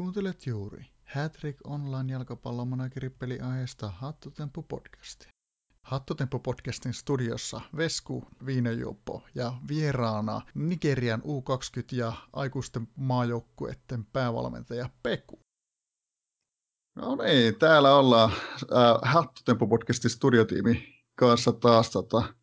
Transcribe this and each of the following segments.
Kuuntelet juuri Hattrick Online jalkapallomanageri aiheesta Hattutemppu podcasti. Hattutemppu podcastin studiossa Vesku Viinejuoppo ja vieraana Nigerian U20 ja aikuisten maajoukkueiden päävalmentaja Peku. No niin, täällä ollaan äh, podcastin studiotiimi kanssa taas tota,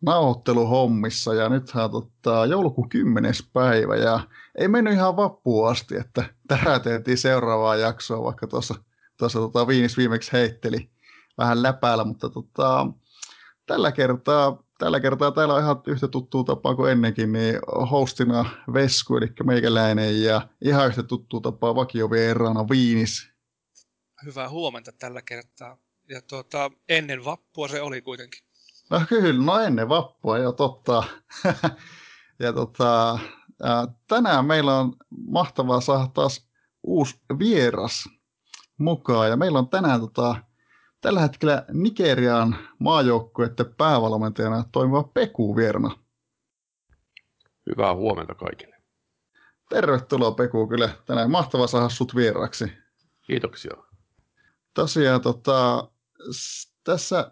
nauhoitteluhommissa ja nythän tota, joulukuun 10. päivä ja ei mennyt ihan vappuun asti, että täräteltiin seuraavaa jaksoa, vaikka tuossa, tuossa tota, Viinis viimeksi heitteli vähän läpäällä, mutta tota, tällä kertaa Tällä kertaa täällä on ihan yhtä tuttua tapaa kuin ennenkin, niin hostina Vesku, eli meikäläinen, ja ihan yhtä tuttua tapaa vakiovieraana Viinis. Hyvää huomenta tällä kertaa. Ja tuota, ennen vappua se oli kuitenkin. No kyllä, no ennen vappua jo totta. ja tota, ää, tänään meillä on mahtavaa saada taas uusi vieras mukaan. Ja meillä on tänään tota, tällä hetkellä Nigerian maajoukkueiden päävalmentajana toimiva Peku vierna. Hyvää huomenta kaikille. Tervetuloa Peku, kyllä tänään mahtavaa saada sut vieraksi. Kiitoksia. Tosiaan tota, tässä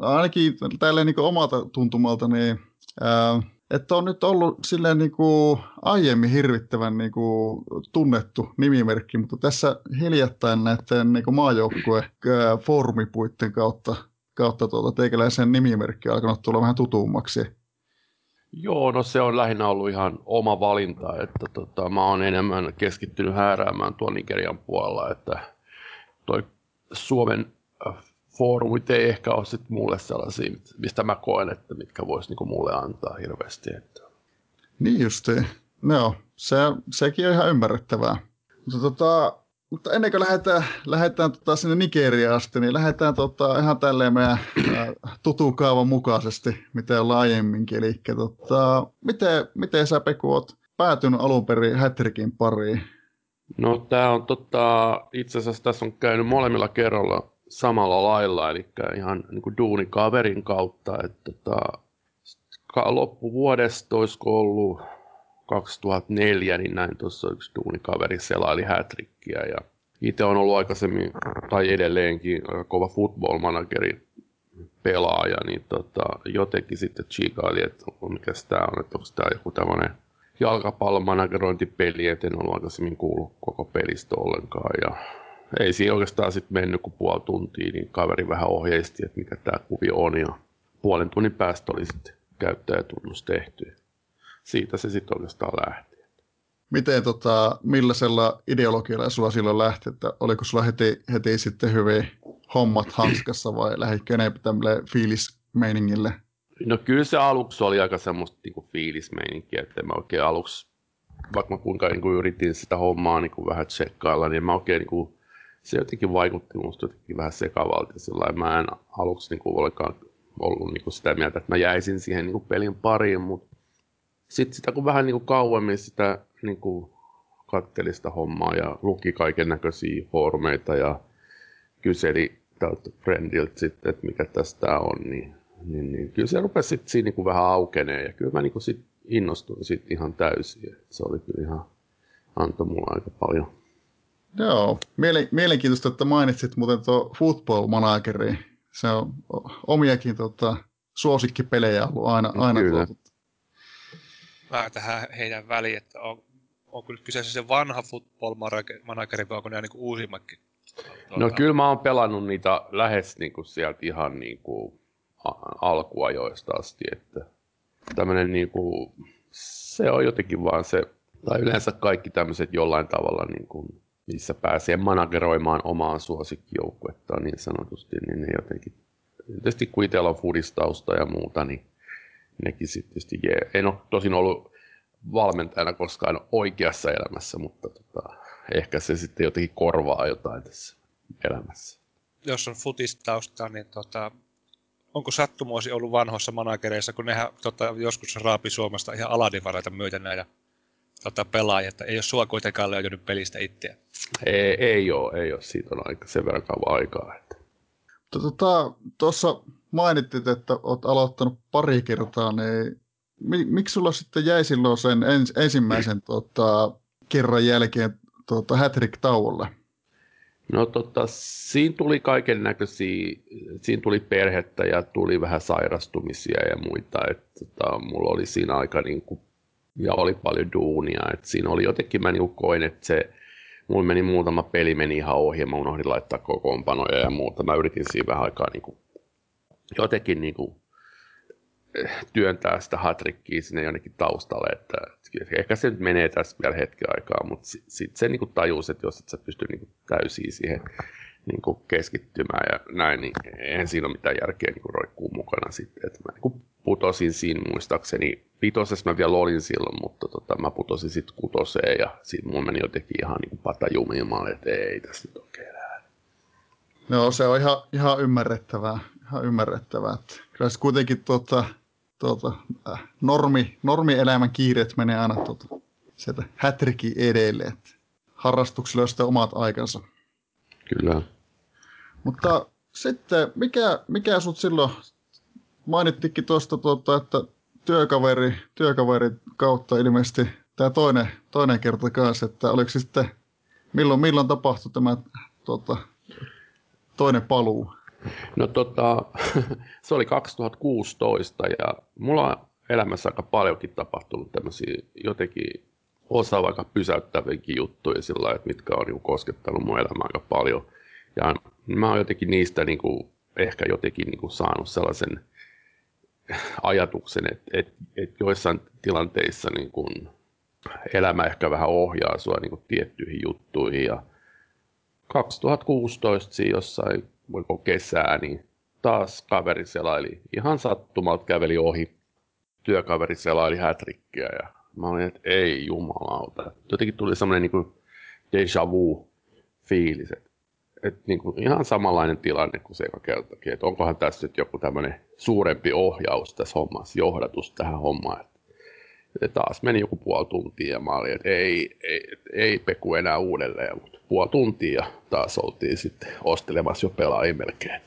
ainakin tälleen niin omalta tuntumalta, niin ää, että on nyt ollut silleen niin kuin aiemmin hirvittävän niin kuin tunnettu nimimerkki, mutta tässä hiljattain näiden niin maajoukkue foorumipuitten kautta, kautta tuota, teikäläisen nimimerkki alkanut tulla vähän tutummaksi. Joo, no se on lähinnä ollut ihan oma valinta, että tota, mä oon enemmän keskittynyt hääräämään tuon Nigerian puolella, että toi Suomen foorumit ei ehkä ole sit mulle sellaisia, mistä mä koen, että mitkä vois niinku mulle antaa hirveästi. Että. Niin justiin. No, se, sekin on ihan ymmärrettävää. Mutta, tota, mutta ennen kuin lähdetään, lähdetään tota sinne Nigeriaan asti, niin lähdetään tota ihan tälleen meidän tutun kaavan mukaisesti, mitä on aiemminkin. Eli tota, miten, miten sä Peku oot päätynyt alun perin Hätrikin pariin? No tämä on tota, itse asiassa tässä on käynyt molemmilla kerralla samalla lailla, eli ihan niin kuin duunikaverin kautta, että tota, loppuvuodesta olisiko ollut 2004, niin näin tuossa yksi duunikaveri selaili hätrikkiä ja itse on ollut aikaisemmin tai edelleenkin kova football manageri pelaaja, niin tota, jotenkin sitten chiikaili, että mikä tämä on, että onko tämä joku tämmöinen jalkapallon managerointipeli, että en ollut aikaisemmin kuullut koko pelistä ollenkaan ja ei siinä oikeastaan sitten mennyt kuin puoli tuntia, niin kaveri vähän ohjeisti, että mikä tämä kuvio on ja puolen tunnin päästä oli sitten käyttäjätunnus tehty. Siitä se sitten oikeastaan lähti. Miten, tota, millaisella ideologialla sulla silloin lähti, että oliko sulla heti, heti sitten hyvin hommat hanskassa vai lähditkö enemmän tämmöille fiilismeiningille? No kyllä se aluksi oli aika semmoista niin fiilismeininkiä, että mä oikein aluksi, vaikka mä kuinka niin kuin yritin sitä hommaa niin kuin vähän tsekkailla, niin mä oikein niin kuin se jotenkin vaikutti minusta jotenkin vähän sekavalta. Sillä mä en aluksi niin kuin olekaan ollut niin kuin sitä mieltä, että mä jäisin siihen niin kuin pelin pariin, mutta sitten sitä kun vähän niin kuin kauemmin sitä niin kuin katteli sitä hommaa ja luki kaiken näköisiä foorumeita ja kyseli tältä friendiltä sitten, että mikä tästä on, niin, niin, niin kyllä se rupesi sitten siinä niin kuin vähän aukenee ja kyllä mä niin kuin sit innostuin sitten ihan täysin. Se oli kyllä ihan, antoi mulle aika paljon Joo, mielenkiintoista, että mainitsit muuten tuo Football Manageri. Se on omiakin tota, suosikkipelejä ollut aina, aina Kyllä. tuotu. Vähän tähän heidän väliin, että on, onko nyt kyseessä se vanha Football Manageri vai onko ne niin uusimmatkin? Tuota... No kyllä mä oon pelannut niitä lähes niin kuin sieltä ihan niin kuin alkuajoista asti, että tämmöinen niin kuin, se on jotenkin vaan se, tai yleensä kaikki tämmöiset jollain tavalla niin kuin missä pääsee manageroimaan omaa suosikkijoukkuettaan niin sanotusti, niin ne jotenkin, tietysti kun itsellä on fudistausta ja muuta, niin nekin sitten tietysti jee. En ole tosin ollut valmentajana koskaan oikeassa elämässä, mutta tota, ehkä se sitten jotenkin korvaa jotain tässä elämässä. Jos on futistausta, niin tota, onko sattumoisi ollut vanhoissa managereissa, kun nehän tota, joskus raapi Suomesta ihan aladivaraita myöten näitä tota, pelaajia, että ei ole sua kuitenkaan löytynyt pelistä itseä. Ei, ei ole, ei ole. Siitä on aika, sen verran kauan aikaa. Että. Tota, tuossa mainittit, että olet aloittanut pari kertaa, niin miksi sulla sitten jäi silloin sen ens, ensimmäisen tota, kerran jälkeen tuota, Hattrick tauolle? No tota, siinä tuli kaiken näköisiä, siinä tuli perhettä ja tuli vähän sairastumisia ja muita, että tota, mulla oli siinä aika niin kuin, ja oli paljon duunia, että siinä oli jotenkin mä niin koin, että se, mulla meni muutama peli meni ihan ohi ja mä unohdin laittaa kokoonpanoja ja muuta, mä yritin siinä vähän aikaa niin kuin, jotenkin niin kuin, työntää sitä hatrikkiä sinne jonnekin taustalle, että ehkä se nyt menee tässä vielä hetken aikaa, mutta sitten sit se niin tajus, että jos et sä pysty niin täysin siihen niin kuin keskittymään ja näin, niin eihän siinä ole mitään järkeä niin roikkuu mukana sitten. Että mä niin putosin siinä muistaakseni, vitosessa mä vielä olin silloin, mutta tota, mä putosin sitten kutoseen ja siinä mun meni jotenkin ihan niin kuin pata jumimaan, että ei tässä nyt oikein lähde. No se on ihan, ihan ymmärrettävää, ihan ymmärrettävää. Kyllä se kuitenkin tuota, tuota, äh, normi, normielämän kiireet menee aina tuota, sieltä hätrikin edelle. Että harrastuksilla on sitten omat aikansa. Kyllä. Mutta sitten, mikä, mikä sut silloin, mainittikin tuosta, tuota, että työkaveri, työkaveri kautta ilmeisesti tämä toinen, toinen kerta kanssa, että oliko sitten, milloin, milloin tapahtui tämä tuota, toinen paluu? No tota, se oli 2016 ja mulla on elämässä aika paljonkin tapahtunut tämmöisiä jotenkin osa vaikka pysäyttäviäkin juttuja sillä että mitkä on niin koskettanut mun elämää aika paljon. Ja mä oon jotenkin niistä niin kuin, ehkä jotenkin niin kuin saanut sellaisen ajatuksen, että, että, että joissain tilanteissa niin kuin, elämä ehkä vähän ohjaa sua niin kuin, tiettyihin juttuihin. Ja 2016 siinä jossain voiko kesää, niin taas kaveri selaili, ihan sattumalta käveli ohi, työkaveri selaili hätrikkiä ja mä olin, että ei jumalauta. Jotenkin tuli semmoinen niin deja vu fiilis, että, että niin kuin ihan samanlainen tilanne kuin se joka kertakin, että onkohan tässä nyt joku tämmöinen suurempi ohjaus tässä hommassa, johdatus tähän hommaan. Ja taas meni joku puoli tuntia ja mä olin, että ei, ei, ei Peku enää uudelleen, mutta puoli tuntia taas oltiin sitten ostelemassa jo pelaajia melkein.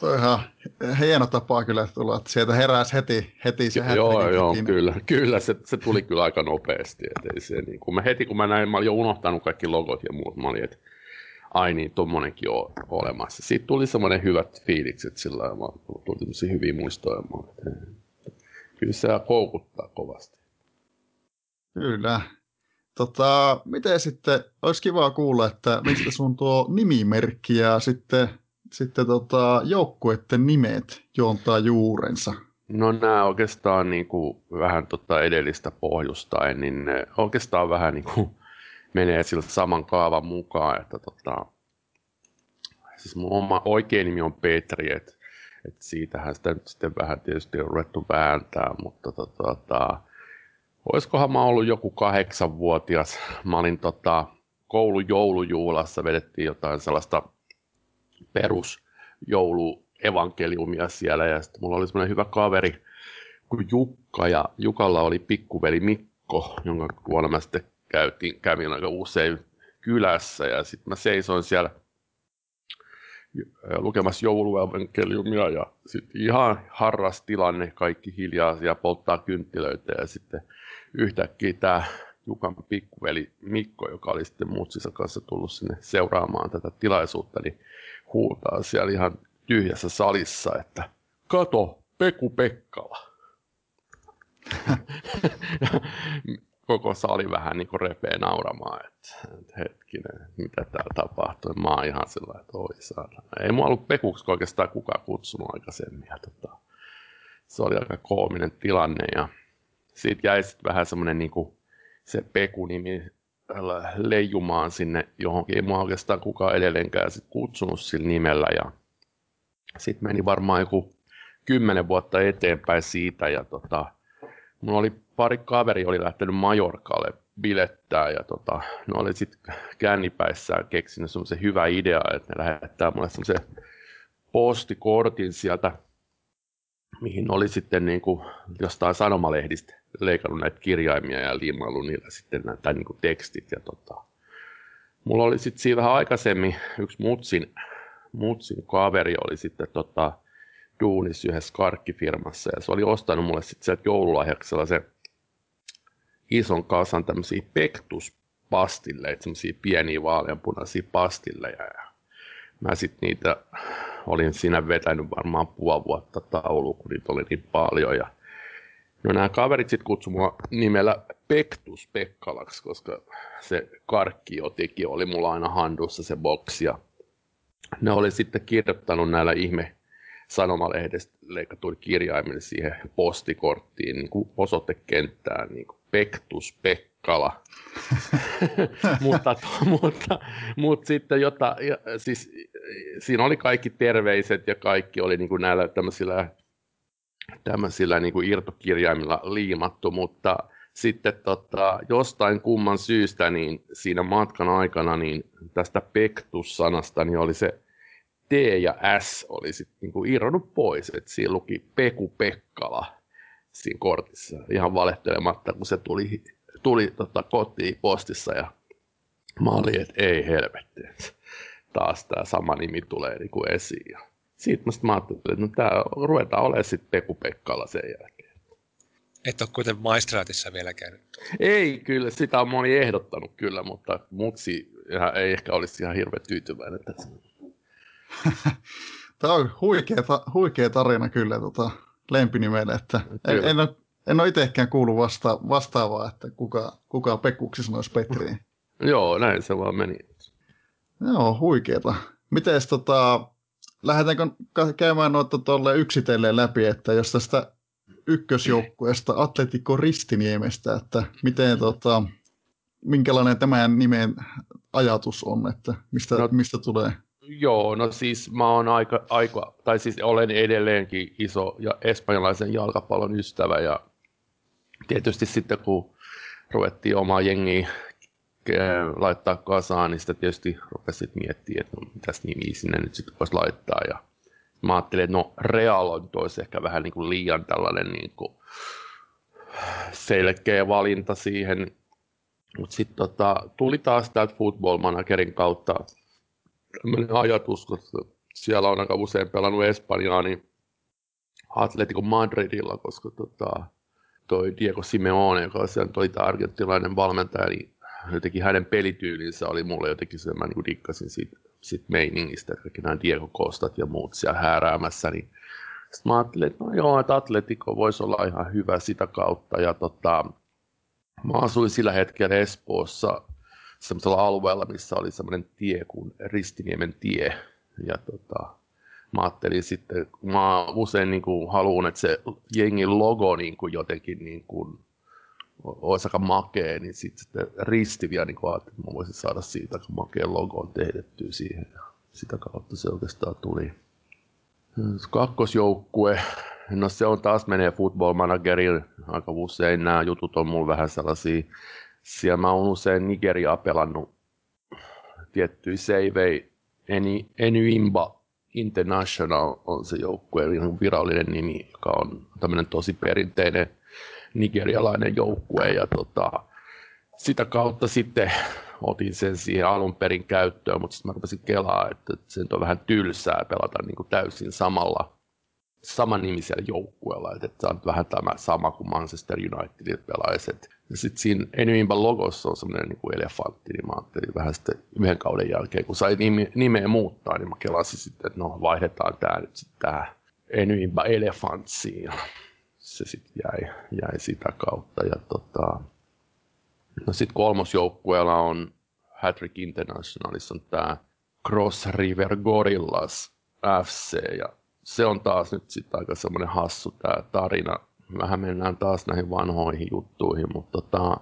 Tuo on ihan hieno tapa kyllä tulla, että sieltä heräsi heti, heti se Joo, joo, kyllä, kyllä se, se, tuli kyllä aika nopeasti. Että ei se, niin kun mä heti kun mä näin, mä olin jo unohtanut kaikki logot ja muut, mä olin, että ai niin, tommonenkin on olemassa. Siitä tuli semmoinen hyvät fiilikset sillä lailla, tuli tämmöisiä hyviä muistoja. Että, kyllä se koukuttaa kovasti. Kyllä. Tota, miten sitten, olisi kiva kuulla, että mistä sun tuo nimimerkki ja sitten, sitten tota, joukkueiden nimet juontaa juurensa? No nämä oikeastaan niin kuin vähän tota edellistä pohjustain, niin ne oikeastaan vähän niin kuin menee sillä saman kaavan mukaan, että tota, siis mun oma oikein nimi on Petri, että et siitähän sitä nyt sitten vähän tietysti on ruvettu vääntää, mutta tota, tota, olisikohan mä ollut joku kahdeksanvuotias. Mä olin tota, koulun joulujuhlassa, vedettiin jotain sellaista perusjouluevankeliumia siellä. Ja sitten mulla oli semmoinen hyvä kaveri kuin Jukka ja Jukalla oli pikkuveli Mikko, jonka vuonna mä sitten käytiin, kävin aika usein kylässä. Ja sitten mä seisoin siellä lukemassa jouluevankeliumia ja sitten ihan harras tilanne, kaikki hiljaa ja polttaa kynttilöitä ja sitten yhtäkkiä tämä Jukan pikkuveli Mikko, joka oli sitten mutsissa kanssa tullut sinne seuraamaan tätä tilaisuutta, niin huutaa siellä ihan tyhjässä salissa, että kato, Peku Pekkala. koko sali vähän niin kuin repee nauramaan, että, hetkinen, mitä täällä tapahtui. Mä oon ihan sillä että oi saada. Ei mua ollut pekuksi oikeastaan kukaan kutsunut aikaisemmin. Ja tota, se oli aika koominen tilanne ja siitä jäi sitten vähän semmoinen niin kuin se Peku-nimi leijumaan sinne johonkin. Ei mua oikeastaan kukaan edelleenkään sit kutsunut sillä nimellä ja sitten meni varmaan joku kymmenen vuotta eteenpäin siitä ja tota, mulla oli pari kaveri oli lähtenyt Majorkalle bilettää ja tota, ne oli sitten kännipäissään keksinyt semmoisen hyvä idea, että ne lähettää mulle semmoisen postikortin sieltä, mihin oli sitten niin kuin jostain sanomalehdistä leikannut näitä kirjaimia ja liimaillut niillä sitten näitä niin kuin tekstit. Ja tota, mulla oli sitten siinä vähän aikaisemmin yksi mutsin, mutsin kaveri oli sitten tota, duunis yhdessä karkkifirmassa ja se oli ostanut mulle sitten sieltä joululahjaksi sellaisen ison kasan tämmöisiä pektus pastilleja, semmoisia pieniä vaaleanpunaisia pastilleja. Ja mä sitten niitä olin siinä vetänyt varmaan puoli vuotta taulu, kun niitä oli niin paljon. Ja no nämä kaverit sitten kutsuivat mua nimellä Pektus Pekkalaksi, koska se karkkiotiki oli mulla aina handussa se boksi. Ja ne oli sitten kirjoittanut näillä ihme sanomalehdestä leikatuilla kirjaimilla siihen postikorttiin niin kuin osoitekenttään niin kuin Pektus Pekkala. mutta, mutta, mutta, sitten jota, siis, siinä oli kaikki terveiset ja kaikki oli niin kuin näillä tämmöisillä, tämmöisillä niin kuin irtokirjaimilla liimattu, mutta sitten tota, jostain kumman syystä niin siinä matkan aikana niin tästä Pektus-sanasta niin oli se T ja S oli sitten niinku irronnut pois, että siinä luki Peku Pekkala siinä kortissa ihan valehtelematta, kun se tuli, tuli tota, kotiin postissa ja mä olin, että ei helvetti, taas tämä sama nimi tulee niinku esiin. Siitä mä sitten ajattelin, että no tää ruvetaan olemaan sitten Peku Pekkala sen jälkeen. Et ole kuitenkin maistraatissa vielä käynyt. Ei kyllä, sitä on moni ehdottanut kyllä, mutta mutsi ei ehkä olisi ihan hirveän tyytyväinen tässä. Tämä on huikea, huikea tarina kyllä tota, lempinimelle, että en, en, ole, en ole itsekään kuullut vasta, vastaavaa, että kuka, kuka Pekkuksi sanoisi Petriin. Joo, näin se vaan meni. Joo, huikeeta. Miten tota, lähdetäänkö käymään noita tuolle yksitellen läpi, että jos tästä ykkösjoukkueesta Atletico Ristiniemestä, että miten tota, minkälainen tämän nimen ajatus on, että mistä, no, mistä tulee? Joo, no siis mä oon aika, aika, tai siis olen edelleenkin iso ja espanjalaisen jalkapallon ystävä ja tietysti sitten kun ruvettiin omaa jengiä laittaa kasaan, niin sitten tietysti rupesit miettimään, että no, mitäs nimi sinne nyt sitten voisi laittaa. Ja mä ajattelin, että no Real on toisi ehkä vähän niin kuin liian tällainen niin kuin selkeä valinta siihen, mutta sitten tota, tuli taas täältä Football Managerin kautta tämmöinen ajatus, koska siellä on aika usein pelannut Espanjaa, niin Atletico Madridilla, koska tota, toi Diego Simeone, joka on siellä toi argentinalainen valmentaja, niin jotenkin hänen pelityylinsä oli mulle jotenkin se, mä niin dikkasin siitä, siitä meiningistä, kaikki nämä Diego Kostat ja muut siellä hääräämässä, niin sitten mä ajattelin, että no joo, että Atletico voisi olla ihan hyvä sitä kautta, ja tota, mä asuin sillä hetkellä Espoossa semmoisella alueella, missä oli semmoinen tie kuin Ristiniemen tie. Ja tota, mä ajattelin sitten, mä usein niin kuin haluan, että se jengin logo niin kuin jotenkin niin kuin olisi aika makea, niin sitten, sitten risti vielä niin kuin että mä voisin saada siitä aika makea logo tehdettyä siihen. Sitä kautta se oikeastaan tuli. Kakkosjoukkue, no se on taas menee football managerin, aika usein nämä jutut on mulla vähän sellaisia siellä mä oon usein Nigeriaa pelannut tiettyjä seivei. Eni, Enyimba International on se joukkue, virallinen nimi, joka on tämmöinen tosi perinteinen nigerialainen joukkue. Ja tota, sitä kautta sitten otin sen siihen alun perin käyttöön, mutta sitten mä rupesin kelaa, että se on vähän tylsää pelata niin kuin täysin samalla saman nimisellä joukkueella, että, että on vähän tämä sama kuin Manchester United pelaisi. Ja sitten siinä Enyimban logossa on semmoinen niin elefantti, niin mä ajattelin vähän sitten yhden kauden jälkeen, kun sai nime, nimeä muuttaa, niin mä kelasin sitten, että no vaihdetaan tämä nyt sitten tämä Enymba Elefantsiin. Se sitten jäi, jäi sitä kautta. Ja tota, no sitten kolmosjoukkueella on Hattrick Internationalissa on tämä Cross River Gorillas FC ja se on taas nyt sitten aika semmoinen hassu tämä tarina. Vähän mennään taas näihin vanhoihin juttuihin, mutta tota,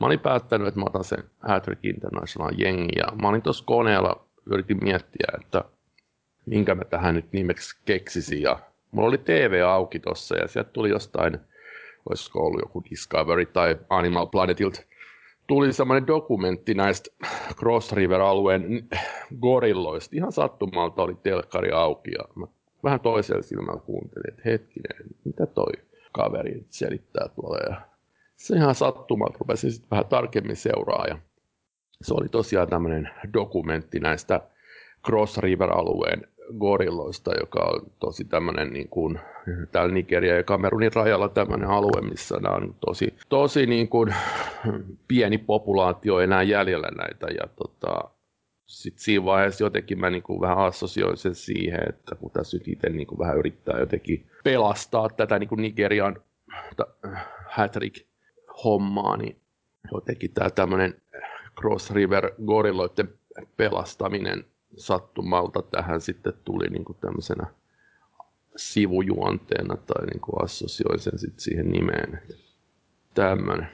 mä olin päättänyt, että mä otan sen Hattrick International jengi ja mä olin tuossa koneella, yritin miettiä, että minkä mä tähän nyt nimeksi keksisin ja mulla oli TV auki tuossa ja sieltä tuli jostain, olisiko ollut joku Discovery tai Animal Planetilta, tuli semmoinen dokumentti näistä Cross River-alueen gorilloista. Ihan sattumalta oli telkkari auki ja mä vähän toisella silmällä kuuntelin, että hetkinen, mitä toi kaveri selittää tuolla. Ja se ihan sattumalta rupesin sitten vähän tarkemmin seuraa. Ja se oli tosiaan tämmöinen dokumentti näistä Cross River-alueen Gorilloista, joka on tosi tämmöinen niin kuin, täällä Nigeria ja Kamerunin rajalla tämmöinen alue, missä nämä on tosi, tosi niin kuin, pieni populaatio enää jäljellä näitä. Ja tota, sitten siinä vaiheessa jotenkin mä niin kuin vähän assosioin sen siihen, että kun tässä nyt itse niin kuin vähän yrittää jotenkin pelastaa tätä niin kuin Nigerian hattrick hommaa, niin jotenkin tämä tämmöinen Cross River gorilloiden pelastaminen sattumalta tähän sitten tuli niin kuin tämmöisenä sivujuonteena tai niin kuin assosioin sen sitten siihen nimeen. Tämmöinen.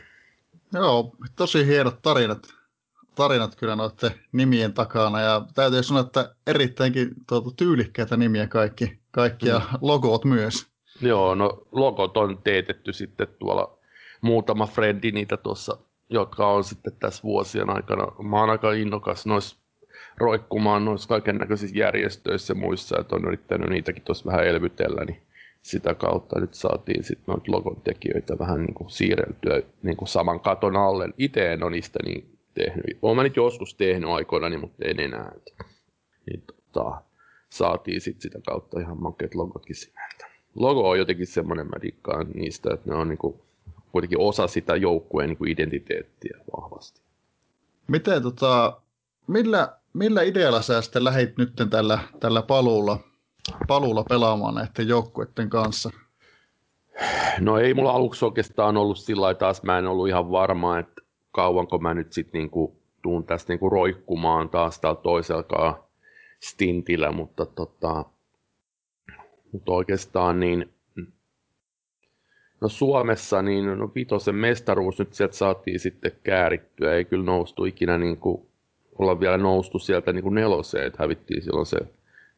Joo, tosi hienot tarinat, tarinat kyllä noiden nimien takana ja täytyy sanoa, että erittäinkin tuota, tyylikkäitä nimiä kaikki, kaikki ja mm. logot myös. Joo, no logot on teetetty sitten tuolla muutama frendi niitä tuossa, jotka on sitten tässä vuosien aikana. Mä oon aika innokas noissa roikkumaan noissa kaiken näköisissä järjestöissä ja muissa, että on yrittänyt niitäkin tuossa vähän elvytellä, niin sitä kautta nyt saatiin sitten noita logon tekijöitä vähän niin kuin siirreltyä niin kuin saman katon alle. Itse en ole niistä niin tehnyt. Olen mä nyt joskus tehnyt aikoinani, mutta en enää. Niin, tota, saatiin sitten sitä kautta ihan makeat logotkin sinne. Logo on jotenkin semmoinen, mä dikkaan niistä, että ne on niin kuin, kuitenkin osa sitä joukkueen niin kuin identiteettiä vahvasti. Miten tota, millä, millä idealla sä sitten lähdit nyt tällä, tällä paluulla, paluulla pelaamaan näiden joukkueiden kanssa? No ei mulla aluksi oikeastaan ollut sillä lailla taas, mä en ollut ihan varma, että kauanko mä nyt sitten niinku tuun tästä niinku roikkumaan taas täällä toiselkaan stintillä, mutta tota, mutta oikeastaan niin, no Suomessa niin no vitosen mestaruus nyt sieltä saatiin sitten käärittyä, ei kyllä noustu ikinä niin kuin olla vielä noustu sieltä niin kuin neloseen, että hävittiin silloin se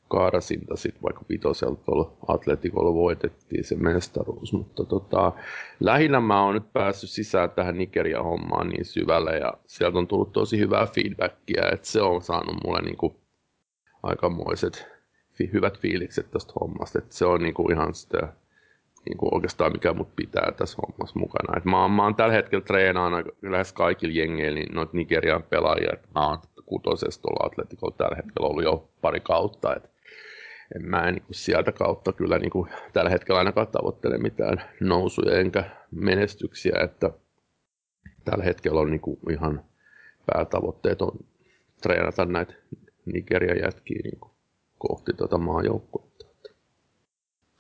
kaarasinta sitten vaikka vitoselta tuolla Atletikolla voitettiin se mestaruus, mutta tota, lähinnä mä oon nyt päässyt sisään tähän Nigeria-hommaan niin syvälle ja sieltä on tullut tosi hyvää feedbackia, että se on saanut mulle niin kuin aikamoiset hyvät fiilikset tästä hommasta, että se on niin kuin ihan sitä niin kuin oikeastaan mikä mut pitää tässä hommassa mukana. Et mä, oon, mä oon tällä hetkellä treenaan lähes kaikilla jengeillä niin noita Nigerian pelaajia. Et mä oon kutosesta tuolla Atletikolla tällä hetkellä ollut jo pari kautta. Et en mä niin sieltä kautta kyllä niin kuin tällä hetkellä ainakaan tavoittele mitään nousuja enkä menestyksiä. Että tällä hetkellä on niin kuin ihan päätavoitteet on treenata näitä Nigerian jätkiä niin kuin kohti tuota maajoukkoa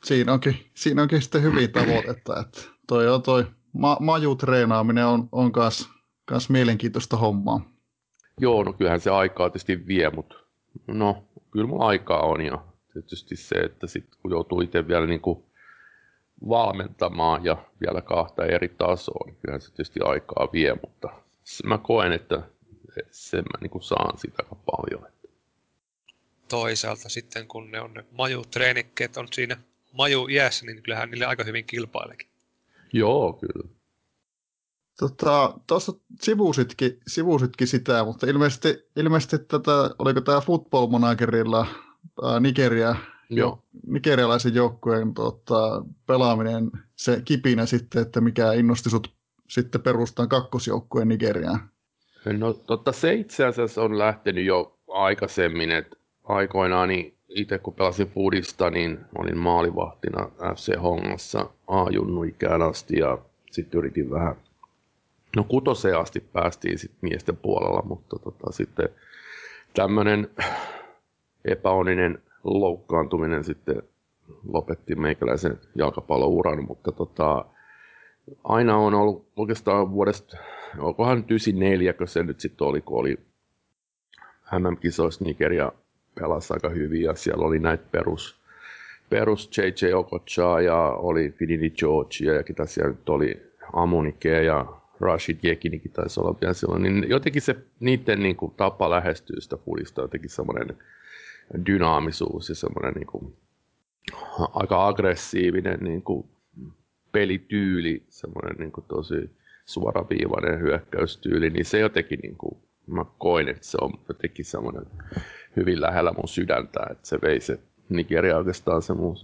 siinä onkin, siinä onkin sitten hyviä tavoitetta, että toi on toi ma- majutreenaaminen on, on mielenkiintoista hommaa. Joo, no kyllähän se aikaa tietysti vie, mutta no, kyllä mulla aikaa on ja tietysti se, että sitten kun joutuu itse vielä niin kuin valmentamaan ja vielä kahta eri tasoa, niin kyllähän se tietysti aikaa vie, mutta mä koen, että sen mä niin kuin saan sitä aika paljon. Toisaalta sitten kun ne on ne majutreenikkeet on siinä maju iässä, niin kyllähän niille aika hyvin kilpailekin. Joo, kyllä. Tota, tuossa sivusitkin, sivusitkin sitä, mutta ilmeisesti, ilmeisesti tätä, oliko tämä Football Managerilla Nigeria, jo, nigerialaisen joukkueen tota, pelaaminen se kipinä sitten, että mikä innosti sut sitten perustaan kakkosjoukkueen Nigeriaan? No totta se itse asiassa on lähtenyt jo aikaisemmin, että aikoinaan niin itse kun pelasin Fudista, niin olin maalivahtina FC Hongassa A-junnu ikään asti ja sitten yritin vähän, no kutoseen asti päästiin sitten miesten puolella, mutta tota, sitten tämmöinen epäonninen loukkaantuminen sitten lopetti meikäläisen jalkapallouran, mutta tota, aina on ollut oikeastaan vuodesta, onkohan nyt 94, kun se nyt sitten oli, kun oli MM-kisoissa Nigeria pelasi aika hyvin ja siellä oli näitä perus, perus J.J. Okocha ja oli Fidini George ja ketä siellä nyt oli Amunike ja Rashid Jekinikin taisi olla vielä silloin, niin jotenkin se niiden niin kuin, tapa lähestyä sitä fudista jotenkin semmoinen dynaamisuus ja semmoinen niin kuin, aika aggressiivinen niin kuin, pelityyli, semmoinen niin kuin, tosi suoraviivainen hyökkäystyyli, niin se jotenkin niin kuin, mä koin, että se on jotenkin semmoinen hyvin lähellä mun sydäntä, että se vei se Nigeria oikeastaan se mun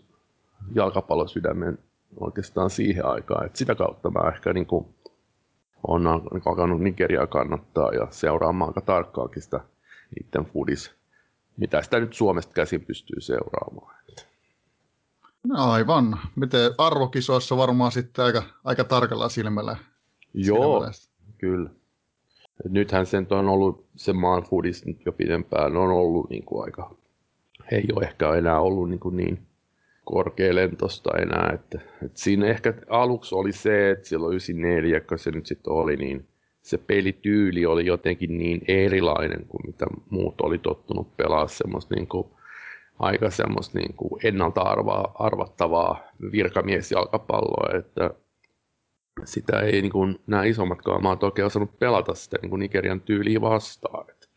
jalkapallosydämen oikeastaan siihen aikaan, että sitä kautta mä ehkä niin kuin on alkanut Nigeriaa kannattaa ja seuraamaan aika tarkkaakin sitä niiden fudis mitä sitä nyt Suomesta käsin pystyy seuraamaan. No aivan. Miten arvokisoissa varmaan sitten aika, aika tarkalla silmällä. Joo, silmällä. kyllä. Et nythän sen on ollut, se maan foodis nyt jo pidempään on ollut niin kuin aika, ei ole ehkä enää ollut niin, kuin niin korkealentosta enää. Että, että siinä ehkä aluksi oli se, että silloin 94, kun se nyt sitten oli, niin se pelityyli oli jotenkin niin erilainen kuin mitä muut oli tottunut pelaa semmoista niin kuin, aika semmoista niin kuin ennalta arvaa, arvattavaa virkamiesjalkapalloa, että sitä ei niin kuin, nämä isommatkaan maat oikein osannut pelata sitä niin kuin Nigerian tyyliä vastaan. Et,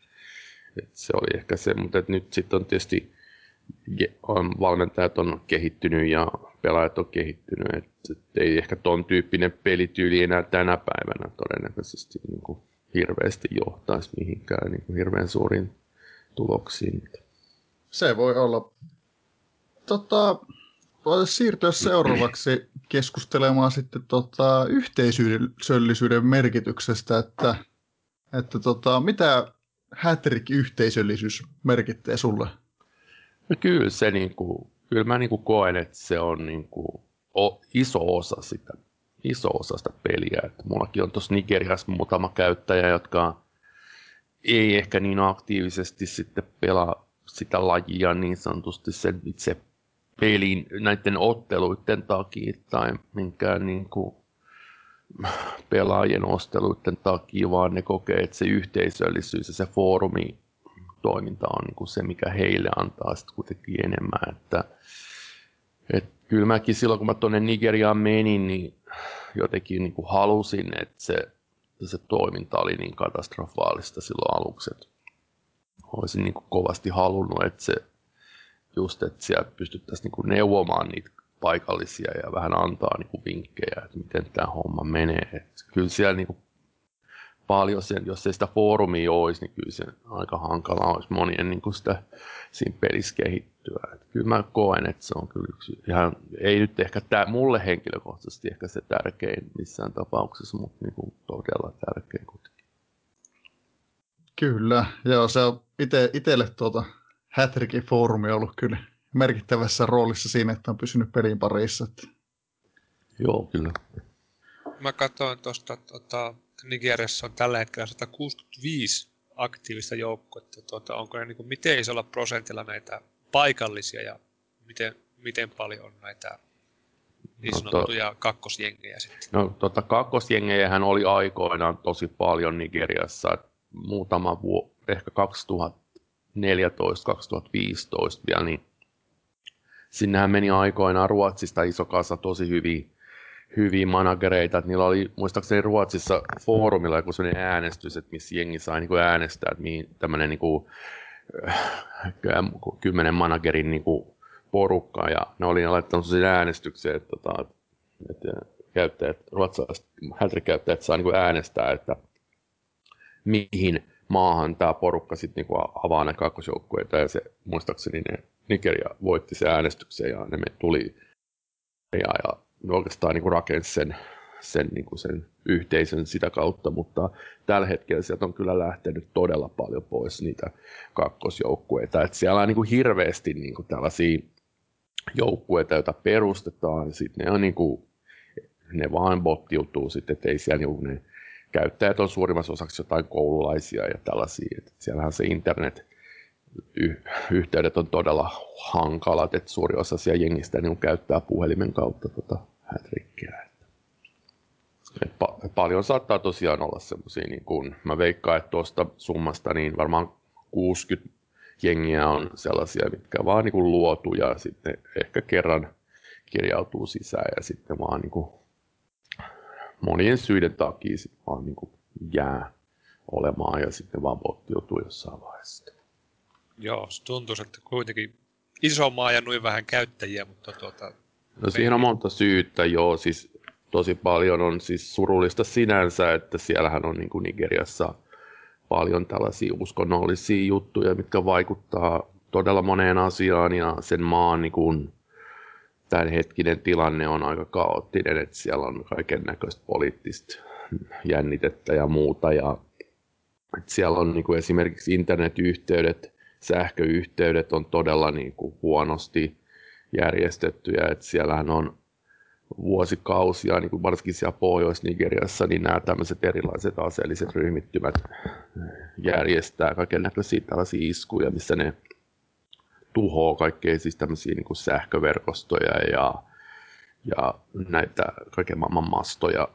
et se oli ehkä se, mutta nyt sitten on tietysti valmentajat on kehittynyt ja pelaajat on kehittynyt, että et ei ehkä ton tyyppinen pelityyli enää tänä päivänä todennäköisesti niin kuin hirveästi johtaisi mihinkään niin kuin hirveän suuriin tuloksiin. Se voi olla. Tota, voitaisiin siirtyä seuraavaksi keskustelemaan sitten tota, yhteisöllisyyden merkityksestä, että, että tota, mitä Hattrick-yhteisöllisyys merkittää sulle? No kyllä se niin kuin, kyllä mä niin kuin koen, että se on niin kuin, o, iso osa sitä, iso osa sitä peliä. Että mullakin on tuossa Nigeriassa muutama käyttäjä, jotka ei ehkä niin aktiivisesti sitten pelaa sitä lajia niin sanotusti sen itse pelin näiden otteluiden takia tai minkään niin kuin pelaajien osteluiden takia, vaan ne kokee, että se yhteisöllisyys ja se foorumi toiminta on niin kuin se, mikä heille antaa sitten kuitenkin enemmän. Että, et kyllä mäkin silloin, kun mä tuonne Nigeriaan menin, niin jotenkin niin kuin halusin, että se, se toiminta oli niin katastrofaalista silloin aluksi. Että olisin niin kuin kovasti halunnut, että se just, että siellä pystyttäisiin niin neuvomaan niitä paikallisia ja vähän antaa niin kuin vinkkejä, että miten tämä homma menee. Että kyllä siellä niin kuin paljon sen, jos ei sitä foorumia olisi, niin kyllä se aika hankala olisi monien niin kuin sitä siinä pelissä kehittyä. Että kyllä mä koen, että se on kyllä yksi ihan, ei nyt ehkä tämä, mulle henkilökohtaisesti ehkä se tärkein missään tapauksessa, mutta niin kuin todella tärkein kuitenkin. Kyllä, joo se on ite, itselle tuota Hattrickin foorumi on ollut kyllä merkittävässä roolissa siinä, että on pysynyt pelin parissa. Joo, kyllä. Mä katsoin tuosta, tota, Nigeriassa on tällä hetkellä 165 aktiivista joukkuetta. Tuota, onko ne niin kuin, miten isolla prosentilla näitä paikallisia ja miten, miten paljon on näitä niin sanottuja no, to, kakkosjengejä sitten? No tota, kakkosjengejähän oli aikoinaan tosi paljon Nigeriassa. Muutama vuosi, ehkä 2000 2014-2015 vielä, niin sinnehän meni aikoinaan Ruotsista iso kasa tosi hyviä, hyviä managereita. Että niillä oli muistaakseni Ruotsissa foorumilla joku sellainen äänestys, että missä jengi sai niin kuin äänestää, että mihin tämmöinen niin kuin, äh, kymmenen managerin niin kuin porukka. Ja ne oli laittanut sen äänestykseen, että, tota, että, että käyttäjät, ruotsalaiset käyttäjät saa niin kuin äänestää, että mihin maahan tämä porukka sitten niinku avaa ne kakkosjoukkueita ja se muistaakseni ne Nigeria voitti se äänestyksen ja ne tuli ja, ja oikeastaan niinku rakensi sen, sen, niinku sen yhteisön sitä kautta, mutta tällä hetkellä sieltä on kyllä lähtenyt todella paljon pois niitä kakkosjoukkueita. Et siellä on niinku hirveästi niinku tällaisia joukkueita, joita perustetaan, ja sitten ne on niinku, ne vaan bottiutuu sitten, että ei siellä niinku ne käyttäjät on suurimmassa osaksi jotain koululaisia ja tällaisia. Että siellähän se internet yhteydet on todella hankalat, että suuri osa siellä jengistä niin käyttää puhelimen kautta tota hätrikkiä. Et pa- paljon saattaa tosiaan olla semmoisia, niin kun mä veikkaan, että tuosta summasta niin varmaan 60 jengiä on sellaisia, mitkä vaan niin luotu ja sitten ehkä kerran kirjautuu sisään ja sitten vaan niin monien syiden takia sit vaan niin kuin jää olemaan ja sitten vaan bottiutuu jossain vaiheessa. Joo, tuntuu, että kuitenkin iso maa ja noin vähän käyttäjiä, mutta tuota... No siihen on monta syyttä, joo, siis tosi paljon on siis surullista sinänsä, että siellähän on niin kuin Nigeriassa paljon tällaisia uskonnollisia juttuja, mitkä vaikuttaa todella moneen asiaan ja sen maan niin kuin tämänhetkinen tilanne on aika kaoottinen, että siellä on kaiken näköistä poliittista jännitettä ja muuta. Ja, että siellä on niin kuin esimerkiksi internetyhteydet sähköyhteydet on todella niin kuin huonosti järjestettyjä, että siellähän on vuosikausia, niin kuin varsinkin siellä Pohjois-Nigeriassa, niin nämä tämmöiset erilaiset aseelliset ryhmittymät järjestää kaiken näköisiä tällaisia iskuja, missä ne tuhoaa kaikkea siis tämmöisiä niin kuin sähköverkostoja ja, ja näitä kaiken maailman mastoja,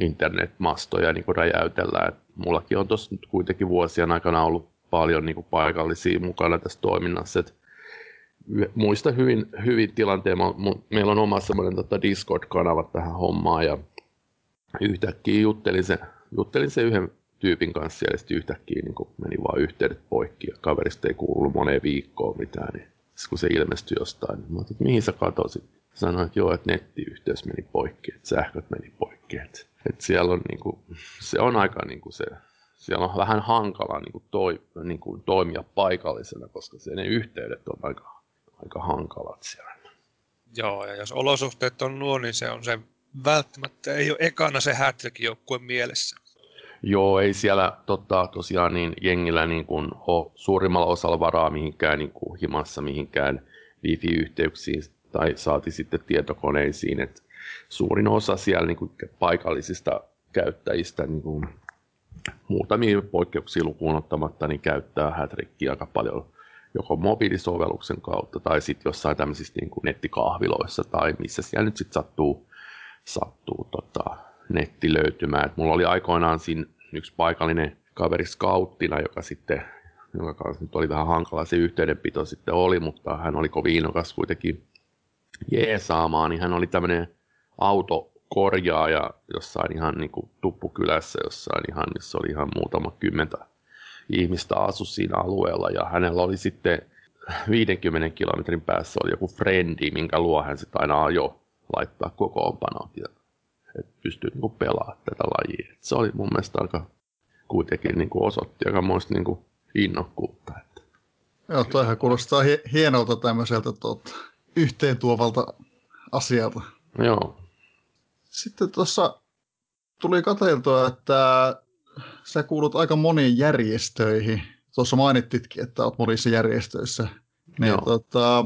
internetmastoja niin kuin räjäytellään. Et mullakin on tuossa kuitenkin vuosien aikana ollut paljon niin kuin paikallisia mukana tässä toiminnassa. Et muista hyvin, hyvin tilanteen. Meillä on oma semmoinen tota Discord-kanava tähän hommaan ja yhtäkkiä juttelin sen, juttelin sen yhden tyypin kanssa siellä sitten yhtäkkiä niin meni vaan yhteydet poikki ja kaverista ei kuulunut moneen viikkoon mitään. Niin kun se ilmestyi jostain, niin mä että mihin sä katosit? Sanoin, että joo, että nettiyhteys meni poikki, että sähköt meni poikki. Että, että siellä on niin kuin, se on aika niin kuin se, siellä on vähän hankala niin kuin toi, niin kuin toimia paikallisena, koska se ne yhteydet on aika, aika hankalat siellä. Joo, ja jos olosuhteet on nuo, niin se on se välttämättä ei ole ekana se hätrikin joukkueen mielessä. Joo, ei siellä tota, tosiaan niin jengillä niin kuin ole suurimmalla osalla varaa mihinkään niin kuin himassa mihinkään wifi-yhteyksiin tai saati sitten tietokoneisiin. Et suurin osa siellä niin kuin paikallisista käyttäjistä niin kuin muutamia poikkeuksia lukuun ottamatta niin käyttää Hatrickia aika paljon joko mobiilisovelluksen kautta tai sitten jossain tämmöisissä niin kuin nettikahviloissa tai missä siellä nyt sitten sattuu, sattuu tota, netti löytymään. Et mulla oli aikoinaan siinä yksi paikallinen kaveri scouttina, joka sitten, jonka kanssa nyt oli vähän hankala se yhteydenpito sitten oli, mutta hän oli kovin innokas kuitenkin jeesaamaan, niin hän oli tämmöinen autokorjaaja jossain ihan niin kuin Tuppukylässä, jossain ihan, missä oli ihan muutama kymmentä ihmistä asu siinä alueella, ja hänellä oli sitten 50 kilometrin päässä oli joku frendi, minkä luo hän sitten aina ajo laittaa kokoonpanot ja että pystyy niin kuin pelaamaan tätä lajia. Et se oli mun mielestä aika kuitenkin niin kuin osoitti aikamoista niin kuin innokkuutta. Että. Joo, toihan kuulostaa hienolta tämmöiseltä tuota, yhteen tuovalta asialta. Joo. Sitten tuossa tuli katseltua, että sä kuulut aika moniin järjestöihin. Tuossa mainittitkin, että olet monissa järjestöissä. Niin, Joo. Tota,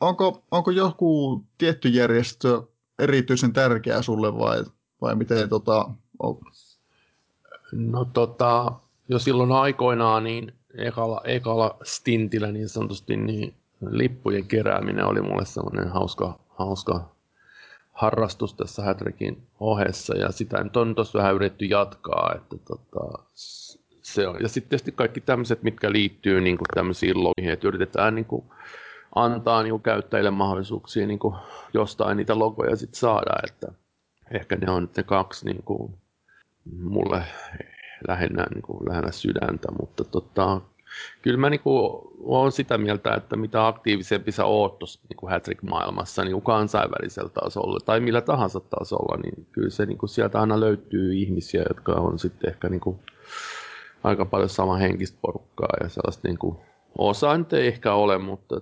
onko, onko joku tietty järjestö erityisen tärkeä sulle vai, vai miten tota, on? No tota, jo silloin aikoinaan niin ekalla, ekalla stintillä niin sanotusti niin lippujen kerääminen oli mulle semmoinen hauska, hauska harrastus tässä Hätrikin ohessa ja sitä nyt on tuossa vähän yritetty jatkaa, että tota, se on. Ja sitten tietysti kaikki tämmöiset, mitkä liittyy niin kuin tämmöisiin logiin, että yritetään niin kuin antaa niin kuin käyttäjille mahdollisuuksia niin kuin jostain niitä logoja sitten saada, että ehkä ne on ne kaksi niin kuin, mulle lähinnä, niin kuin, lähinnä sydäntä, mutta tota, kyllä mä niin kuin, olen sitä mieltä, että mitä aktiivisempi sä oot tuossa niin Hattrick-maailmassa niin kuin kansainvälisellä tasolla tai millä tahansa tasolla, niin kyllä se niin kuin, sieltä aina löytyy ihmisiä, jotka on sitten ehkä niin kuin, aika paljon sama henkistä porukkaa ja sellaista niin kuin, Osa nyt ei ehkä ole, mutta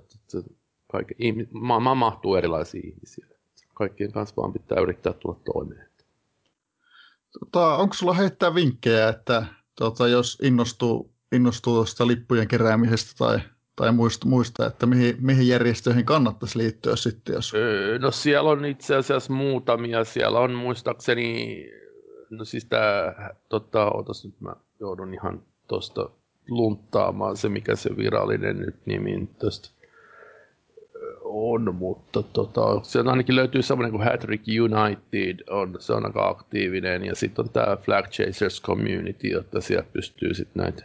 kaikki, maailmaan mahtuu erilaisia ihmisiä. Kaikkien kanssa vaan pitää yrittää tulla toimeen. Tota, onko sulla heittää vinkkejä, että tota, jos innostuu, innostuu tuosta lippujen keräämisestä tai, tai muista, muista, että mihin, mihin järjestöihin kannattaisi liittyä sitten? Jos... Öö, no siellä on itse asiassa muutamia. Siellä on muistaakseni, no siis tämä, tota, otas nyt mä joudun ihan tuosta lunttaamaan se, mikä se virallinen nyt nimi tästä on, mutta tota, on ainakin löytyy semmoinen kuin Hattrick United, on, se on aika aktiivinen, ja sitten on tämä Flag Chasers Community, jotta sieltä pystyy sitten näitä,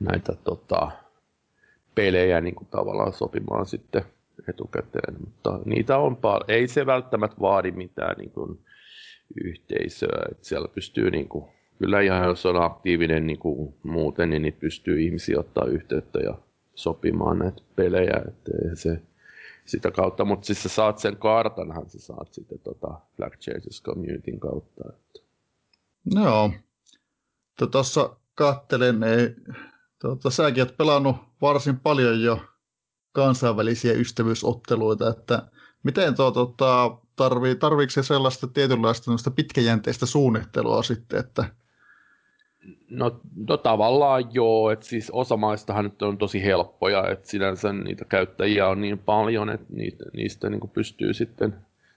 näitä tota, pelejä niin kuin tavallaan sopimaan sitten etukäteen, mutta niitä on paljon. Ei se välttämättä vaadi mitään niin kuin, yhteisöä, että siellä pystyy niin kuin, kyllä ihan jos on aktiivinen niin kuin muuten, niin niitä pystyy ihmisiä ottaa yhteyttä ja sopimaan näitä pelejä, että se sitä kautta, mutta siis sä saat sen kartanhan sä saat sitten tota Black Chasers Communityn kautta. Että. Joo. Tuossa kattelen, niin tota, säkin oot pelannut varsin paljon jo kansainvälisiä ystävyysotteluita, että miten tuo tota, tarvii, tarviiko se sellaista tietynlaista pitkäjänteistä suunnittelua sitten, että? No, no tavallaan joo, että siis osa maistahan nyt on tosi helppoja, että sinänsä niitä käyttäjiä on niin paljon, että niistä, niistä niin pystyy sitten,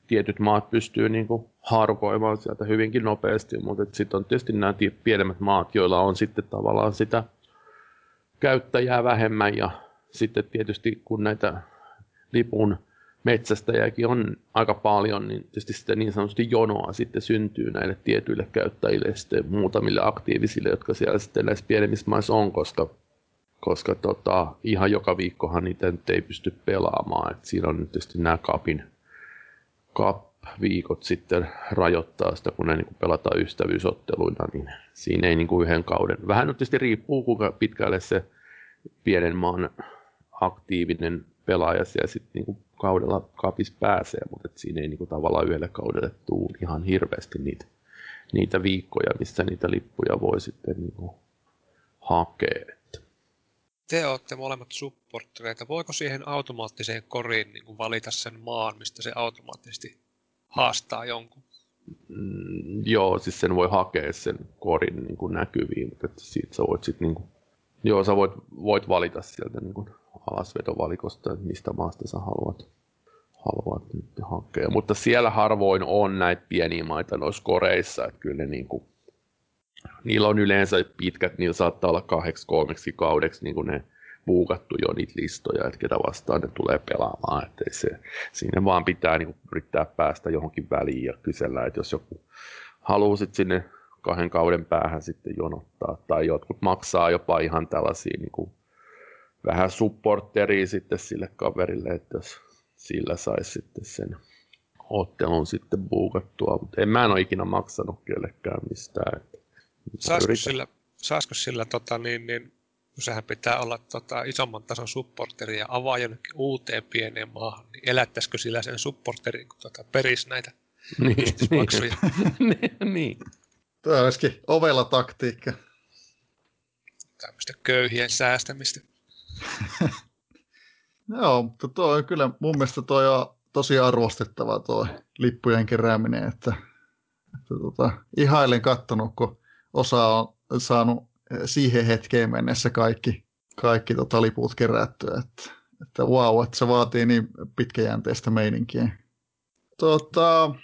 tietyt maat pystyy niin harvoimaan sieltä hyvinkin nopeasti, mutta sitten on tietysti nämä pienemmät maat, joilla on sitten tavallaan sitä käyttäjää vähemmän ja sitten tietysti kun näitä lipun metsästäjäkin on aika paljon, niin tietysti sitä niin sanotusti jonoa sitten syntyy näille tietyille käyttäjille ja sitten muutamille aktiivisille, jotka siellä sitten näissä pienemmissä maissa on, koska, koska tota, ihan joka viikkohan niitä nyt ei pysty pelaamaan. Et siinä on nyt tietysti nämä kapin, kap viikot sitten rajoittaa sitä, kun ne niin pelataan ystävyysotteluina, niin siinä ei niin kuin yhden kauden. Vähän nyt tietysti riippuu, kuinka pitkälle se pienen maan aktiivinen pelaaja siellä sitten niin kaudella kapis pääsee, mutta siinä ei niin kuin tavallaan yhdelle kaudelle tule ihan hirveästi niitä, niitä viikkoja, missä niitä lippuja voi sitten niin kuin hakea. Te olette molemmat supporttereita. Voiko siihen automaattiseen koriin niin kuin valita sen maan, mistä se automaattisesti haastaa jonkun? Mm, joo, siis sen voi hakea sen korin niin kuin näkyviin, mutta että siitä sä voit sitten niin kuin, joo, sä voit, voit valita sieltä niin kuin alasvetovalikosta, että mistä maasta sä haluat, haluat nyt hakea. Mutta siellä harvoin on näitä pieniä maita noissa koreissa, että kyllä ne niin kuin, niillä on yleensä pitkät, niillä saattaa olla kahdeksi kolmeksi kaudeksi niin kuin ne buukattu jo niitä listoja, että ketä vastaan ne tulee pelaamaan. Että se, siinä vaan pitää niin kuin, yrittää päästä johonkin väliin ja kysellä, että jos joku haluaa sitten sinne kahden kauden päähän sitten jonottaa, tai jotkut maksaa jopa ihan tällaisia niin kuin, vähän supporteria sitten sille kaverille, että jos sillä saisi sitten sen ottelun sitten buukattua, mutta en mä en ole ikinä maksanut kellekään mistään. Saisiko sillä, saisiko sillä tota, niin, niin, sehän pitää olla tota, isomman tason supporteri ja avaa jonnekin uuteen pieneen maahan, niin elättäisikö sillä sen supporterin, kun tota, perisi näitä niin, maksuja? niin, niin. Tuo olisikin ovella taktiikka. Tämmöistä köyhien säästämistä. Joo, mutta tuo on kyllä mun mielestä toi on tosi arvostettava tuo lippujen kerääminen, että, että tota, ihailen kattonut, kun osa on saanut siihen hetkeen mennessä kaikki, kaikki tota liput kerättyä, että, että wow, että se vaatii niin pitkäjänteistä meininkiä. Tota,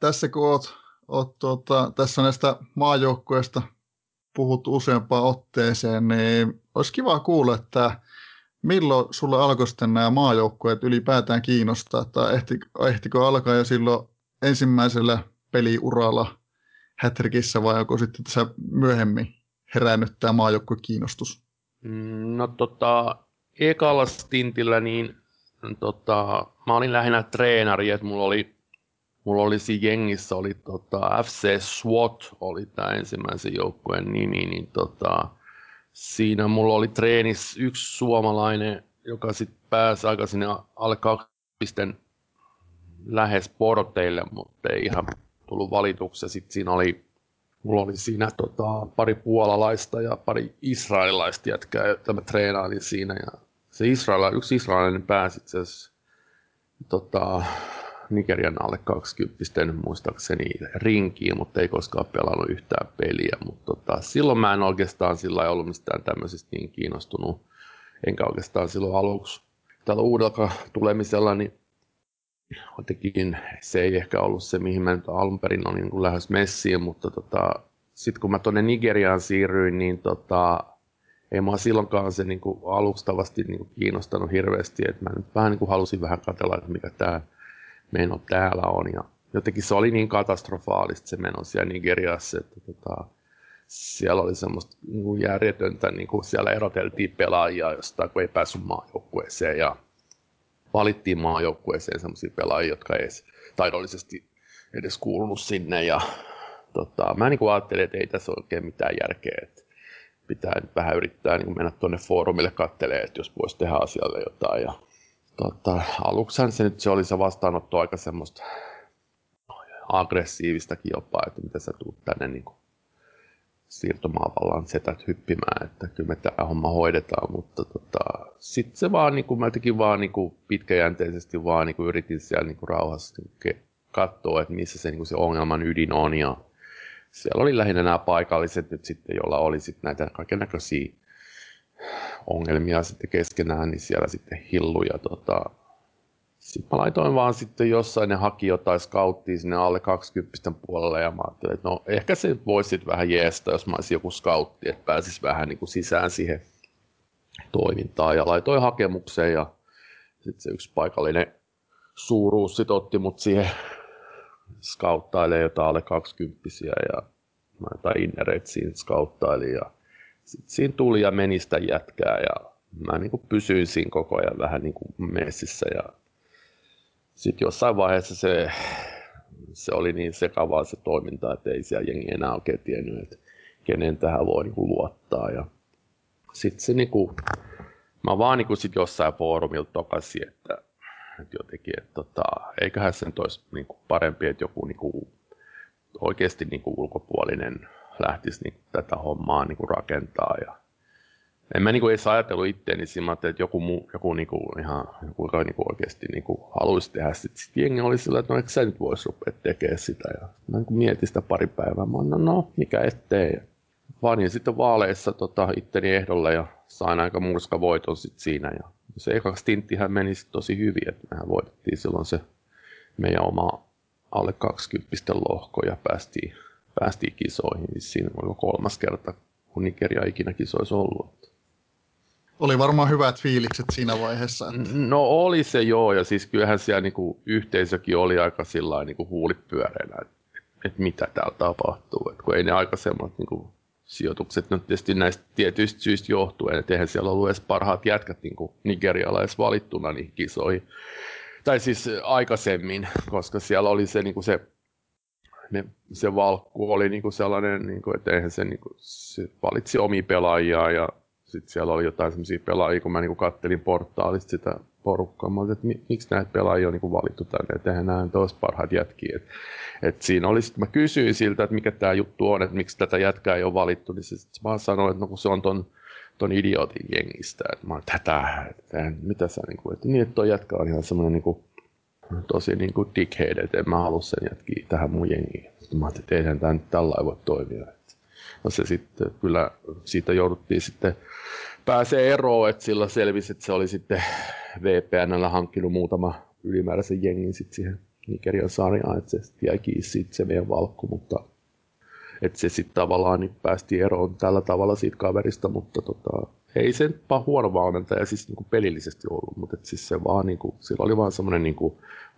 tässä kun oot, oot tota, tässä näistä maajoukkueista puhuttu useampaan otteeseen, niin olisi kiva kuulla, että milloin sulle alkoi sitten nämä maajoukkueet ylipäätään kiinnostaa, tai ehti, ehtikö alkaa jo silloin ensimmäisellä peliuralla Hätrikissä vai onko sitten tässä myöhemmin herännyt tämä maajoukkue kiinnostus? Mm, no tota, ekalla stintillä niin tota, mä olin lähinnä treenari, että mulla oli, mulla oli siinä jengissä oli tota, FC SWAT oli tämä ensimmäisen joukkueen nimi, niin tota, siinä mulla oli treenis yksi suomalainen, joka sitten pääsi aika sinne alle kaksisten lähes porteille, mutta ei ihan tullut valituksi. Sitten siinä oli, mulla oli siinä tota, pari puolalaista ja pari israelilaista jätkää, joita mä treenailin siinä. Ja se Israel, yksi israelilainen pääsi itse asiassa tota, Nigerian alle 20 muistaakseni rinkiin, mutta ei koskaan pelannut yhtään peliä. Mutta tota, silloin mä en oikeastaan sillä ollut mistään tämmöisestä niin kiinnostunut, enkä oikeastaan silloin aluksi tällä uudella tulemisella, niin jotenkin se ei ehkä ollut se, mihin mä nyt alun perin olin niin lähes messiin, mutta tota, sitten kun mä tuonne Nigeriaan siirryin, niin tota, ei mua silloinkaan se niin kuin alustavasti niin kuin kiinnostanut hirveästi, että mä nyt vähän niin kuin halusin vähän katsella, että mikä tämä meno täällä on. Ja jotenkin se oli niin katastrofaalista se meno siellä Nigeriassa, että tota, siellä oli semmoista niin kuin järjetöntä, niin kuin siellä eroteltiin pelaajia jostain, kun ei päässyt maajoukkueeseen valittiin maajoukkueeseen semmoisia pelaajia, jotka ei taidollisesti edes kuulunut sinne. Ja tota, mä niin ajattelin, että ei tässä ole oikein mitään järkeä, että pitää nyt vähän yrittää niin mennä tuonne foorumille katselemaan, että jos voisi tehdä asialle jotain. Ja tota, aluksihan se nyt se oli se vastaanotto aika semmoista aggressiivistakin jopa, että mitä sä tuut tänne niin kuin siirtomaavallaan setät hyppimään, että kyllä me tämä homma hoidetaan, mutta tota, sitten se vaan, niin kuin, mä tekin vaan niin kuin pitkäjänteisesti vaan niin kuin yritin siellä niin kuin rauhassa niin katsoa, että missä se, niin kuin se ongelman ydin on ja siellä oli lähinnä nämä paikalliset nyt sitten, joilla oli sitten näitä kaikenlaisia ongelmia sitten keskenään, niin siellä sitten hilluja tota, sitten mä laitoin vaan sitten jossain, ne haki jotain skauttia sinne alle 20 puolelle ja mä ajattelin, että no ehkä se voisi sitten vähän jeesta, jos mä olisin joku skautti, että pääsisi vähän niin kuin sisään siihen toimintaan. Ja laitoin hakemukseen ja sitten se yksi paikallinen suuruus sitten otti mut siihen skauttailemaan jotain alle 20 ja mä jotain innereitä siinä skauttailin ja sitten siinä tuli ja meni sitä jätkää ja mä niin kuin pysyin siinä koko ajan vähän niin kuin messissä ja sitten jossain vaiheessa se, se oli niin sekavaa se toiminta, että ei siellä jengi enää oikein tiennyt, että kenen tähän voi niin kuin luottaa. Ja sitten se niin kuin, mä vaan niin kuin sit jossain foorumilta tokasin, että, että jotenkin, että tota, eiköhän sen olisi niin kuin parempi, että joku niin kuin, oikeasti niin kuin ulkopuolinen lähtisi niin kuin tätä hommaa niin kuin rakentaa ja en mä niinku edes ajatellut itteeni siinä, että joku, muu, joku niinku ihan joku, niinku oikeasti niinku haluaisi tehdä sitä. Sitten jengi oli sillä, että no eikö sä nyt voisi rupea tekemään sitä. Ja mä niinku mietin sitä pari päivää. Mä no, no mikä ettei. Vanin sitten vaaleissa tota, itteni ehdolle ja sain aika murska voiton sit siinä. Ja se ekaksi tinttihän meni sit tosi hyvin, että mehän voitettiin silloin se meidän oma alle 20 lohko ja päästiin, päästiin kisoihin. Siinä oli kolmas kerta, kun Nigeria ikinä kisoissa ollut. Oli varmaan hyvät fiilikset siinä vaiheessa. Että... No oli se joo, ja siis kyllähän siellä niinku yhteisökin oli aika sillä niinku huulipyöreänä, että et mitä täällä tapahtuu. Et kun ei ne aikaisemmat niinku sijoitukset nyt tietysti näistä tietyistä syistä johtuen, että eihän siellä ollut edes parhaat jätkät niinku nigerialais valittuna niihin kisoihin. Tai siis aikaisemmin, koska siellä oli se, niinku se ne, se valkku oli niinku sellainen, niinku, että eihän se, niinku, se valitsi omia pelaajia ja sitten siellä oli jotain semmoisia pelaajia, kun mä niinku kattelin portaalista sitä porukkaa. Mä että miksi näitä pelaajia on niinku valittu tänne, että eihän nämä olisi parhaat jätkiä. Et, et siinä oli, sit mä kysyin siltä, että mikä tämä juttu on, että miksi tätä jätkää ei ole valittu, niin se, sit mä sanoin, että no kun se on ton, ton idiotin jengistä. Että mä olin, tätä, että mitä sä, niinku, että niin, että toi jätkä on ihan semmoinen niinku, tosi niinku dickhead, että en mä halua sen jätkiä tähän mun jengiin. Sitten mä ajattelin, että eihän tämä nyt tällä voi toimia. No se sitten kyllä siitä jouduttiin sitten pääsee eroon, että sillä selvisi, että se oli sitten VPNllä hankkinut muutama ylimääräisen jengin sitten siihen Nigerian sarjaan, että se jäi kiinni siitä se meidän valkku, mutta että se sitten tavallaan niin päästiin eroon tällä tavalla siitä kaverista, mutta tota, ei sen huono valmentaja siis niin kuin pelillisesti ollut, mutta et siis se vaan, niin kuin, sillä oli vaan semmoinen niin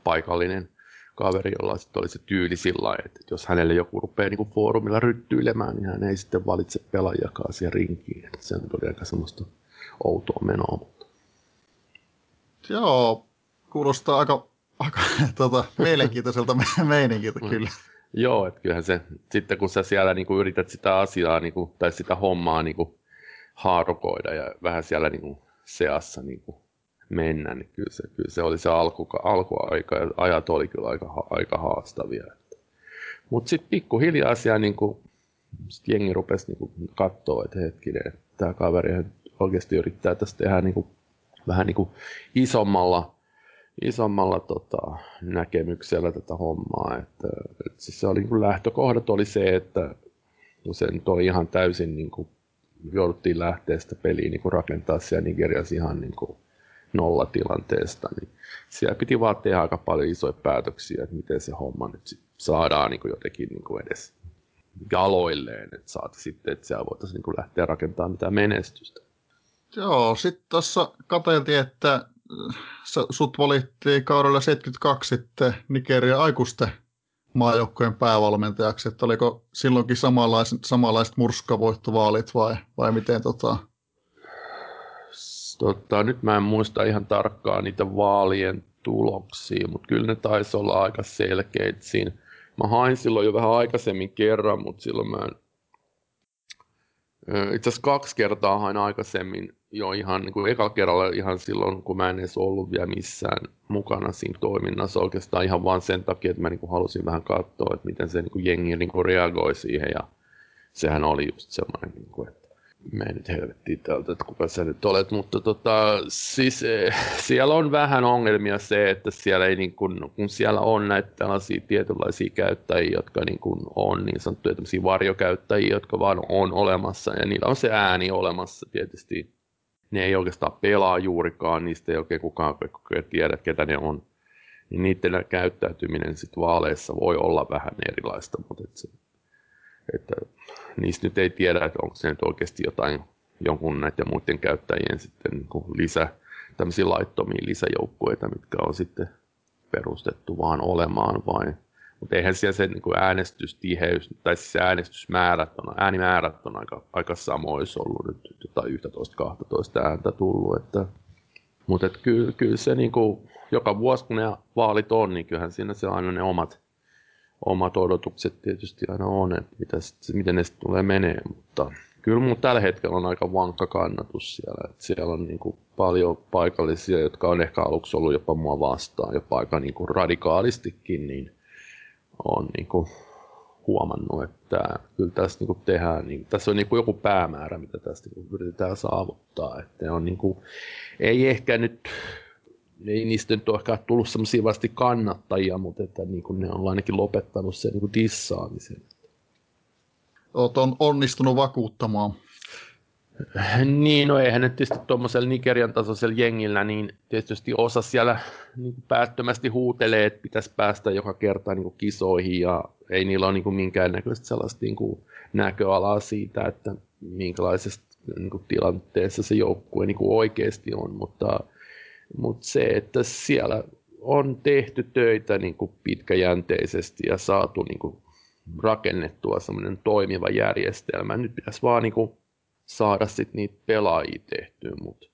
paikallinen kaveri, jolla sitten oli se tyyli sillä että jos hänelle joku rupeaa niin foorumilla ryttyilemään, niin hän ei sitten valitse pelaajakaan siihen rinkiin. Että se oli aika semmoista outoa menoa. Mutta... Joo, kuulostaa aika, aika tota, mielenkiintoiselta meininkiltä mm. kyllä. Joo, että kyllähän se, sitten kun sä siellä niin kuin yrität sitä asiaa niin kuin, tai sitä hommaa niin kuin, haarukoida ja vähän siellä niin kuin, seassa niin kuin, mennä, niin kyllä se, kyllä se oli se alku, alkuaika ja ajat oli kyllä aika, aika haastavia. Mutta sitten pikkuhiljaa siellä niin kuin, sit jengi rupesi niin katsoa, että hetkinen, tämä kaveri oikeasti yrittää tästä tehdä niin kuin, vähän niin kuin isommalla, isommalla tota, näkemyksellä tätä hommaa. Että, että siis se oli, niin kuin lähtökohdat oli se, että se nyt oli ihan täysin niin kuin, jouduttiin lähteä sitä peliä niin kuin rakentaa siellä Nigeriassa ihan niin kuin, nollatilanteesta, niin siellä piti vaan tehdä aika paljon isoja päätöksiä, että miten se homma nyt saadaan niin kuin jotenkin niin kuin edes jaloilleen, että saati sitten, että siellä voitaisiin niin kuin lähteä rakentamaan mitään menestystä. Joo, sitten tuossa katseltiin, että äh, sut valittiin kaudella 72 sitten Nigeria aikuisten maajoukkojen päävalmentajaksi, että oliko silloinkin samanlaiset, samanlaiset murskavoittovaalit vai, vai miten tota, Tota, nyt mä en muista ihan tarkkaan niitä vaalien tuloksia, mutta kyllä ne taisi olla aika selkeitä siinä. Mä hain silloin jo vähän aikaisemmin kerran, mutta silloin mä en... Itse asiassa kaksi kertaa hain aikaisemmin jo ihan niin kuin eka kerralla ihan silloin, kun mä en edes ollut vielä missään mukana siinä toiminnassa oikeastaan ihan vaan sen takia, että mä niin kuin halusin vähän katsoa, että miten se niin kuin jengi niin kuin reagoi siihen ja sehän oli just semmoinen, niin kuin, että me nyt helvettiin täältä, että kuka sä nyt olet, mutta tota, siis eh, siellä on vähän ongelmia se, että siellä ei niin kun, kun siellä on näitä tällaisia tietynlaisia käyttäjiä, jotka niin kun on niin sanottuja tämmöisiä varjokäyttäjiä, jotka vaan on olemassa ja niillä on se ääni olemassa tietysti. Ne ei oikeastaan pelaa juurikaan, niistä ei oikein kukaan tiedä, ketä ne on. Niin niiden käyttäytyminen sitten vaaleissa voi olla vähän erilaista, mutta et se, että niistä nyt ei tiedä, että onko se nyt oikeasti jotain jonkun näiden muiden käyttäjien sitten niin kuin lisä, tämmöisiä laittomia lisäjoukkueita, mitkä on sitten perustettu vaan olemaan vai mutta eihän siellä se niin kuin äänestystiheys, tai siis äänestysmäärät on, äänimäärät on aika, aika samoissa ollut nyt jotain 11-12 ääntä tullut. Että, mutta että kyllä, kyllä se niin kuin, joka vuosi kun ne vaalit on, niin kyllähän siinä se aina ne omat omat odotukset tietysti aina on, että mitä sit, miten ne sitten tulee menee, mutta kyllä mun tällä hetkellä on aika vankka kannatus siellä. Että siellä on niin kuin paljon paikallisia, jotka on ehkä aluksi ollut jopa mua vastaan, jopa aika niin kuin radikaalistikin, niin on niin kuin huomannut, että kyllä tässä niin kuin tehdään, niin, tässä on niin kuin joku päämäärä, mitä tästä niin yritetään saavuttaa. Että on niin kuin, ei ehkä nyt ei niistä nyt ole ehkä tullut semmoisia vasti kannattajia, mutta että niin kuin ne on ainakin lopettanut sen niin kuin dissaamisen. Olet on onnistunut vakuuttamaan. Niin, no eihän nyt tietysti tuommoisella Nigerian tasoisella jengillä, niin tietysti osa siellä niin päättömästi huutelee, että pitäisi päästä joka kerta niin kuin kisoihin ja ei niillä ole niin kuin minkäännäköistä sellaista niin kuin näköalaa siitä, että minkälaisessa niin kuin tilanteessa se joukkue niin kuin oikeasti on, mutta mutta se, että siellä on tehty töitä niin kuin pitkäjänteisesti ja saatu niin kuin rakennettua semmoinen toimiva järjestelmä. Nyt pitäisi vaan niin kuin saada sit niitä pelaajia tehtyä, mutta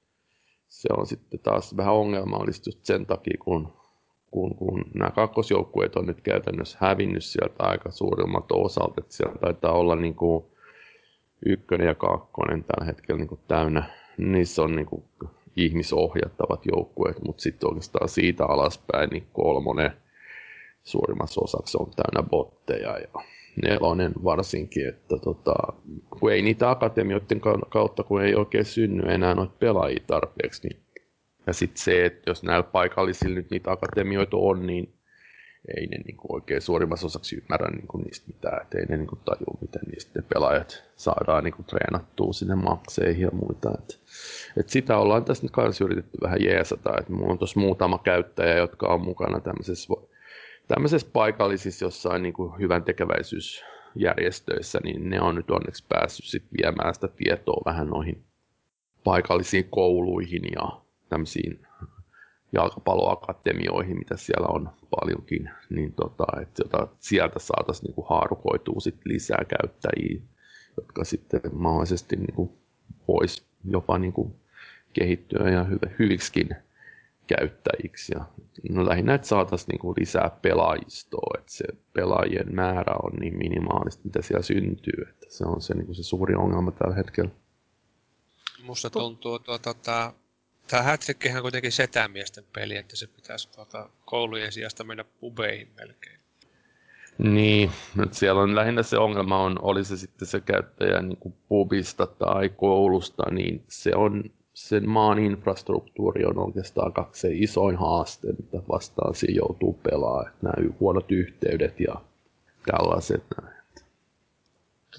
se on sitten taas vähän ongelmallista just sen takia, kun, kun, kun nämä kakkosjoukkueet on nyt käytännössä hävinnyt sieltä aika suurimmat osalta, että siellä taitaa olla niin kuin ykkönen ja kakkonen tällä hetkellä niin kuin täynnä. Niissä on niin kuin ihmisohjattavat joukkueet, mutta sitten oikeastaan siitä alaspäin niin kolmonen suurimmassa osaksi on täynnä botteja ja nelonen varsinkin, että tota, kun ei niitä akatemioiden kautta, kun ei oikein synny enää noita pelaajia tarpeeksi, niin ja sitten se, että jos näillä paikallisilla nyt niitä akatemioita on, niin ei ne niin kuin oikein suurimmassa osaksi ymmärrä niin kuin niistä mitään, että ei ne niin kuin tajua, miten niistä ne pelaajat saadaan niin kuin treenattua sinne makseihin ja muita. Että, että sitä ollaan tässä nyt kanssa yritetty vähän jeesata, että mulla on tuossa muutama käyttäjä, jotka on mukana tämmöisessä, tämmöisessä paikallisissa jossain niin kuin hyvän tekeväisyysjärjestöissä, niin ne on nyt onneksi päässyt sit viemään sitä tietoa vähän noihin paikallisiin kouluihin ja tämmöisiin jalkapalloakatemioihin, mitä siellä on paljonkin, niin tota, että jota sieltä saataisiin niin haarukoitua sit lisää käyttäjiä, jotka sitten mahdollisesti niin kuin, voisi jopa niin kuin, kehittyä ja hyv- hyviksikin käyttäjiksi. Ja, no, lähinnä, että saataisiin niin kuin, lisää pelaajistoa, että se pelaajien määrä on niin minimaalista, mitä siellä syntyy, että se on se, niin kuin, se suuri ongelma tällä hetkellä. Musta tuntuu, että tuota, Tämä Hattrickihän on kuitenkin setämiesten peli, että se pitäisi tuota, koulujen sijasta mennä pubeihin melkein. Niin, nyt siellä on lähinnä se ongelma on, oli se sitten se käyttäjä niin kuin pubista tai koulusta, niin se on sen maan infrastruktuuri on oikeastaan kaksi isoin haaste, mitä vastaan siinä joutuu pelaamaan. Nämä huonot yhteydet ja tällaiset.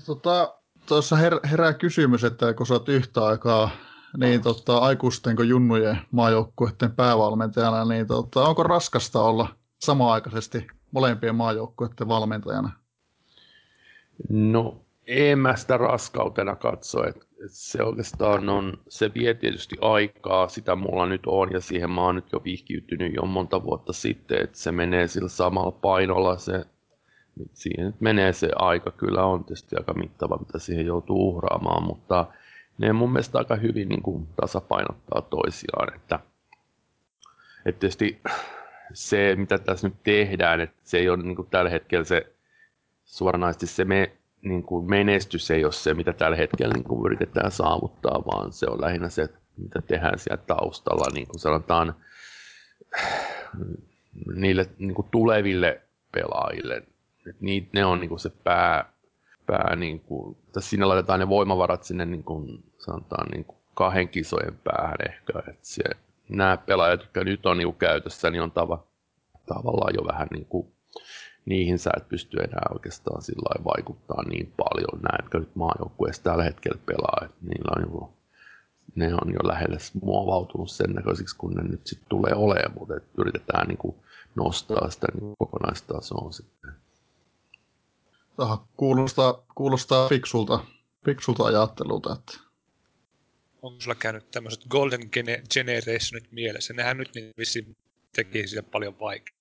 Tota, tuossa her- herää kysymys, että kun sä oot yhtä aikaa niin tota, aikuisten kuin junnujen maajoukkueiden päävalmentajana, niin tota, onko raskasta olla samaaikaisesti molempien maajoukkueiden valmentajana? No, en mä sitä raskautena katso, että se oikeastaan on, se vie tietysti aikaa, sitä mulla nyt on ja siihen mä oon nyt jo vihkiytynyt jo monta vuotta sitten, että se menee sillä samalla painolla se, siihen menee se aika, kyllä on tietysti aika mittava, mitä siihen joutuu uhraamaan, mutta ne mun mielestä aika hyvin niin kuin tasapainottaa toisiaan. Että, että tietysti se, mitä tässä nyt tehdään, että se ei ole niin kuin tällä hetkellä se suoranaisesti se me, niin kuin menestys ei ole se, mitä tällä hetkellä niin kuin yritetään saavuttaa, vaan se on lähinnä se, mitä tehdään siellä taustalla, niin kuin sanotaan niille niin kuin tuleville pelaajille. Että ne on niin kuin se pää, pää, niin kuin, siinä laitetaan ne voimavarat sinne niin kuin, sanotaan niin kuin kahden kisojen päähän ehkä. Että se, nämä pelaajat, jotka nyt on niin käytössä, niin on tava, tavallaan jo vähän niin kuin, niihin sä et pysty enää oikeastaan sillä vaikuttaa niin paljon. Näetkö nyt maajoukkueessa tällä hetkellä pelaa, että niillä on jo, ne on jo lähelle muovautunut sen näköisiksi, kun ne nyt sitten tulee olemaan, mutta yritetään niin kuin nostaa sitä niin kokonaistasoa sitten. Aha, kuulostaa, kuulostaa fiksulta, fiksulta ajattelulta. Että... Onko sulla käynyt tämmöiset Golden Generationit mielessä? Nehän nyt niin vissiin teki sitä paljon vaikeaa.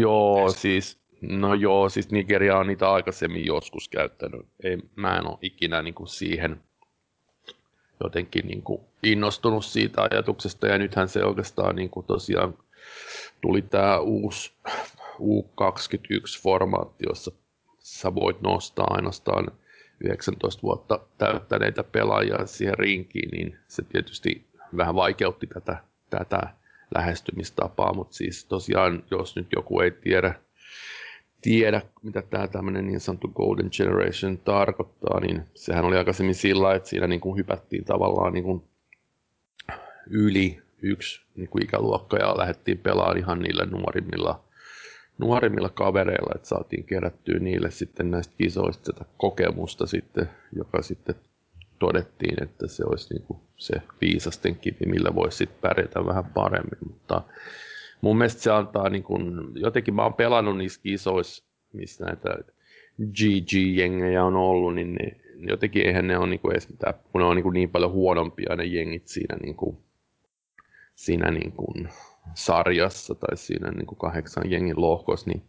Joo, siis, no joo, siis Nigeria on niitä aikaisemmin joskus käyttänyt. Ei, mä en ole ikinä niin kuin siihen jotenkin niin kuin innostunut siitä ajatuksesta, ja nythän se oikeastaan niin kuin tosiaan tuli tämä uusi U21-formaatti, jossa sä voit nostaa ainoastaan 19 vuotta täyttäneitä pelaajia siihen rinkiin, niin se tietysti vähän vaikeutti tätä, tätä lähestymistapaa, mutta siis tosiaan, jos nyt joku ei tiedä, tiedä mitä tämä tämmöinen niin sanottu Golden Generation tarkoittaa, niin sehän oli aikaisemmin sillä, että siinä niin kuin hypättiin tavallaan niin kuin yli yksi niin kuin ikäluokka ja lähdettiin pelaamaan ihan niillä nuorimmilla nuorimmilla kavereilla, että saatiin kerättyä niille sitten näistä kisoista sitä kokemusta sitten, joka sitten todettiin, että se olisi niin kuin se viisasten kivi, millä voisi sitten pärjätä vähän paremmin, mutta mun mielestä se antaa niin kuin, jotenkin mä oon pelannut niissä kisoissa, missä näitä GG-jengejä on ollut, niin ne, jotenkin eihän ne ole niin kuin edes mitään, kun ne on niin, kuin niin paljon huonompia ne jengit siinä, niin kuin, siinä niin kuin, sarjassa tai siinä niin kuin kahdeksan jengin lohkossa, niin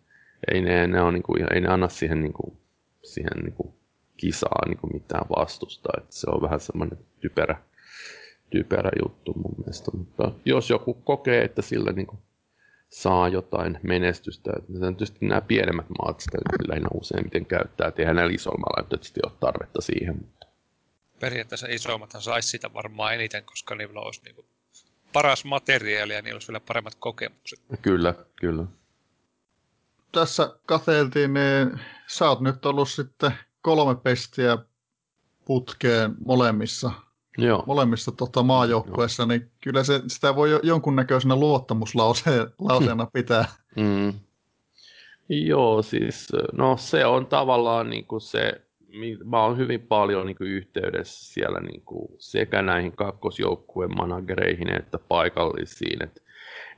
ei ne, ne, on, niin kuin, ei ne anna siihen, niin kuin, siihen niin kuin kisaa niin kuin mitään vastusta. Että se on vähän semmoinen typerä, typerä juttu mun mielestä. Mutta jos joku kokee, että sillä niin kuin saa jotain menestystä, tietysti nämä pienemmät maat sitä lähinnä useimmiten käyttää, että eihän näillä isoilla mailla tietysti ole tarvetta siihen. Mutta... Periaatteessa isommathan saisi sitä varmaan eniten, koska niillä olisi niin paras materiaali ja niillä olisi vielä paremmat kokemukset. Kyllä, kyllä. Tässä katseltiin, niin sä oot nyt ollut sitten kolme pestiä putkeen molemmissa, Joo. molemmissa tota, maajoukkueissa, niin kyllä se, sitä voi jonkunnäköisenä luottamuslauseena pitää. Mm. Joo, siis no se on tavallaan niin kuin se mä oon hyvin paljon niin kuin, yhteydessä siellä niin kuin, sekä näihin kakkosjoukkueen managereihin että paikallisiin. Että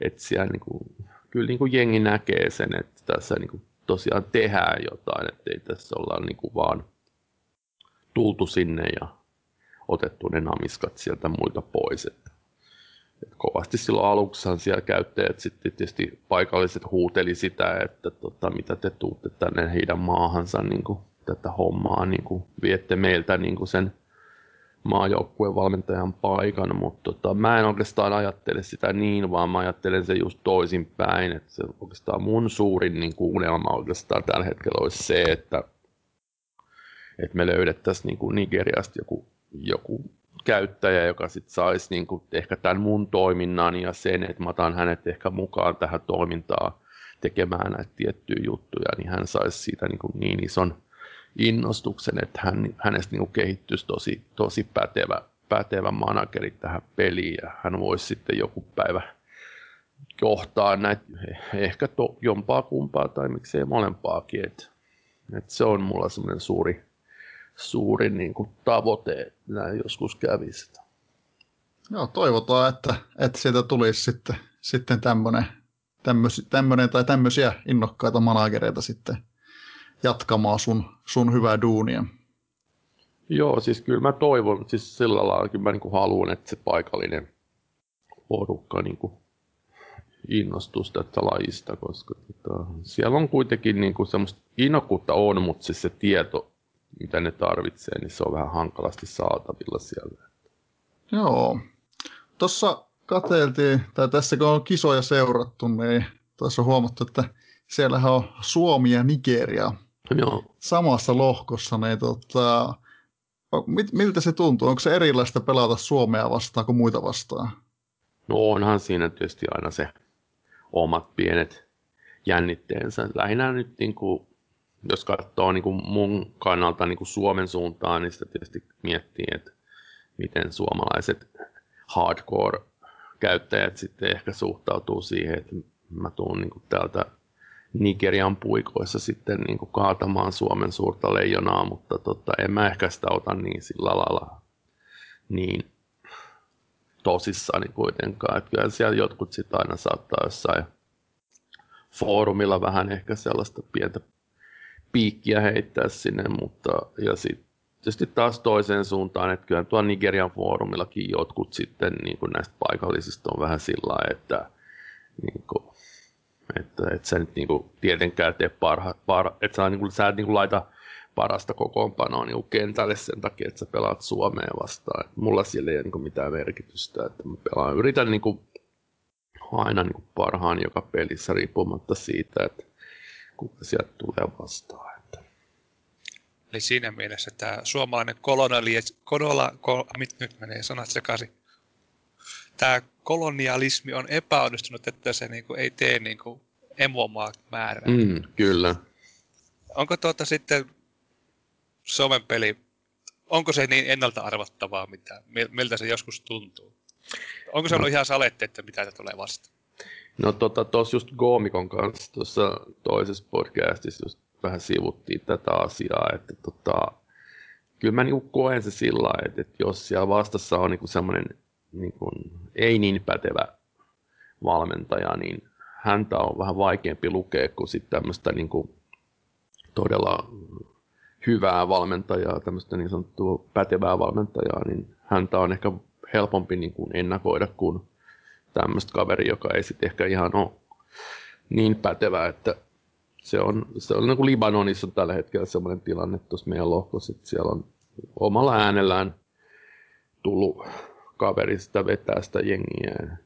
et siellä niin kuin, kyllä niin kuin jengi näkee sen, että tässä niin kuin, tosiaan tehdään jotain, että ei tässä olla niin kuin, vaan tultu sinne ja otettu ne namiskat sieltä muilta pois. Että, et kovasti silloin aluksihan siellä käyttäjät sitten tietysti paikalliset huuteli sitä, että tota, mitä te tuutte tänne heidän maahansa niin kuin, tätä hommaa niin kuin viette meiltä niin kuin sen maajoukkueen valmentajan paikan, mutta tota, mä en oikeastaan ajattele sitä niin, vaan mä ajattelen se just toisinpäin, että se oikeastaan mun suurin niin kuin unelma oikeastaan tällä hetkellä olisi se, että, että me löydettäisiin niin kuin Nigeriasta joku, joku käyttäjä, joka sitten saisi niin kuin ehkä tämän mun toiminnan ja sen, että mä otan hänet ehkä mukaan tähän toimintaan tekemään näitä tiettyjä juttuja, niin hän saisi siitä niin, kuin niin ison innostuksen, että hän, hänestä niin kehittyisi tosi, tosi pätevä, pätevä manageri tähän peliin ja hän voisi sitten joku päivä johtaa näitä ehkä to, jompaa kumpaa tai miksei molempaakin. Et, et se on mulla semmoinen suuri, suuri niin kuin tavoite, että näin joskus kävisi. Joo, toivotaan, että, että sieltä tulisi sitten, sitten tämmöinen, tämmöinen tai tämmöisiä innokkaita managereita sitten jatkamaan sun, sun hyvää duunia. Joo, siis kyllä mä toivon, siis sillä lailla kyllä mä niin haluan, että se paikallinen porukka niin kuin innostus tästä lajista, koska tota, siellä on kuitenkin niin kuin semmoista innokkuutta on, mutta siis se tieto, mitä ne tarvitsee, niin se on vähän hankalasti saatavilla siellä. Joo. Tuossa katseltiin, tai tässä kun on kisoja seurattu, niin tuossa on huomattu, että siellähän on Suomi ja Nigeria Joo. samassa lohkossa, niin tota, mit, miltä se tuntuu? Onko se erilaista pelata Suomea vastaan kuin muita vastaan? No onhan siinä tietysti aina se omat pienet jännitteensä. Lähinnä nyt niin kuin, jos katsoo niin kuin mun kannalta niin kuin Suomen suuntaan, niin sitä tietysti miettii, että miten suomalaiset hardcore-käyttäjät sitten ehkä suhtautuu siihen, että mä tuun niin kuin täältä Nigerian puikoissa sitten niin kuin kaatamaan Suomen suurta leijonaa, mutta tota, en mä ehkä sitä ota niin sillä lailla niin tosissani kuitenkaan. Että kyllä siellä jotkut sitten aina saattaa jossain foorumilla vähän ehkä sellaista pientä piikkiä heittää sinne, mutta ja sitten tietysti taas toiseen suuntaan, että kyllä tuolla Nigerian foorumillakin jotkut sitten niin kuin näistä paikallisista on vähän sillä että, niin kuin, että, että sä nyt niin kuin, tietenkään tee parha, parha että sä, niin kuin, sä et niin kuin, laita parasta kokoonpanoa niin kentälle sen takia, että sä pelaat Suomeen vastaan. Mulla sillä ei ole niin mitään merkitystä, että mä pelaan. Yritän niin kuin, aina niin kuin parhaan joka pelissä riippumatta siitä, että kuka sieltä tulee vastaan. Että. Eli siinä mielessä tämä suomalainen kolonialismi, kolola, kol, mit, nyt menee sanat sekaisin. Tämä kolonialismi on epäonnistunut, että se niinku ei tee niinku emomaa määrää. Mm, kyllä. Onko tuota sitten Suomen peli, onko se niin ennalta arvattavaa, mitä, miltä se joskus tuntuu? Onko se ollut no. ihan saletti, että mitä se tulee vastaan? No tota, tuossa just Goomikon kanssa tuossa toisessa podcastissa just vähän sivuttiin tätä asiaa, että tota, kyllä mä niinku koen se sillä että, että jos siellä vastassa on niinku semmoinen niinku, ei niin pätevä valmentaja, niin häntä on vähän vaikeampi lukea kuin sitten tämmöistä niinku, todella hyvää valmentajaa, tämmöistä niin sanottua pätevää valmentajaa, niin häntä on ehkä helpompi niin kuin ennakoida kuin tämmöistä kaveri, joka ei sitten ehkä ihan ole niin pätevä, että se on, se on niin kuin Libanonissa on tällä hetkellä semmoinen tilanne tuossa meidän lohkossa, että siellä on omalla äänellään tullut kaveri sitä vetää sitä jengiä.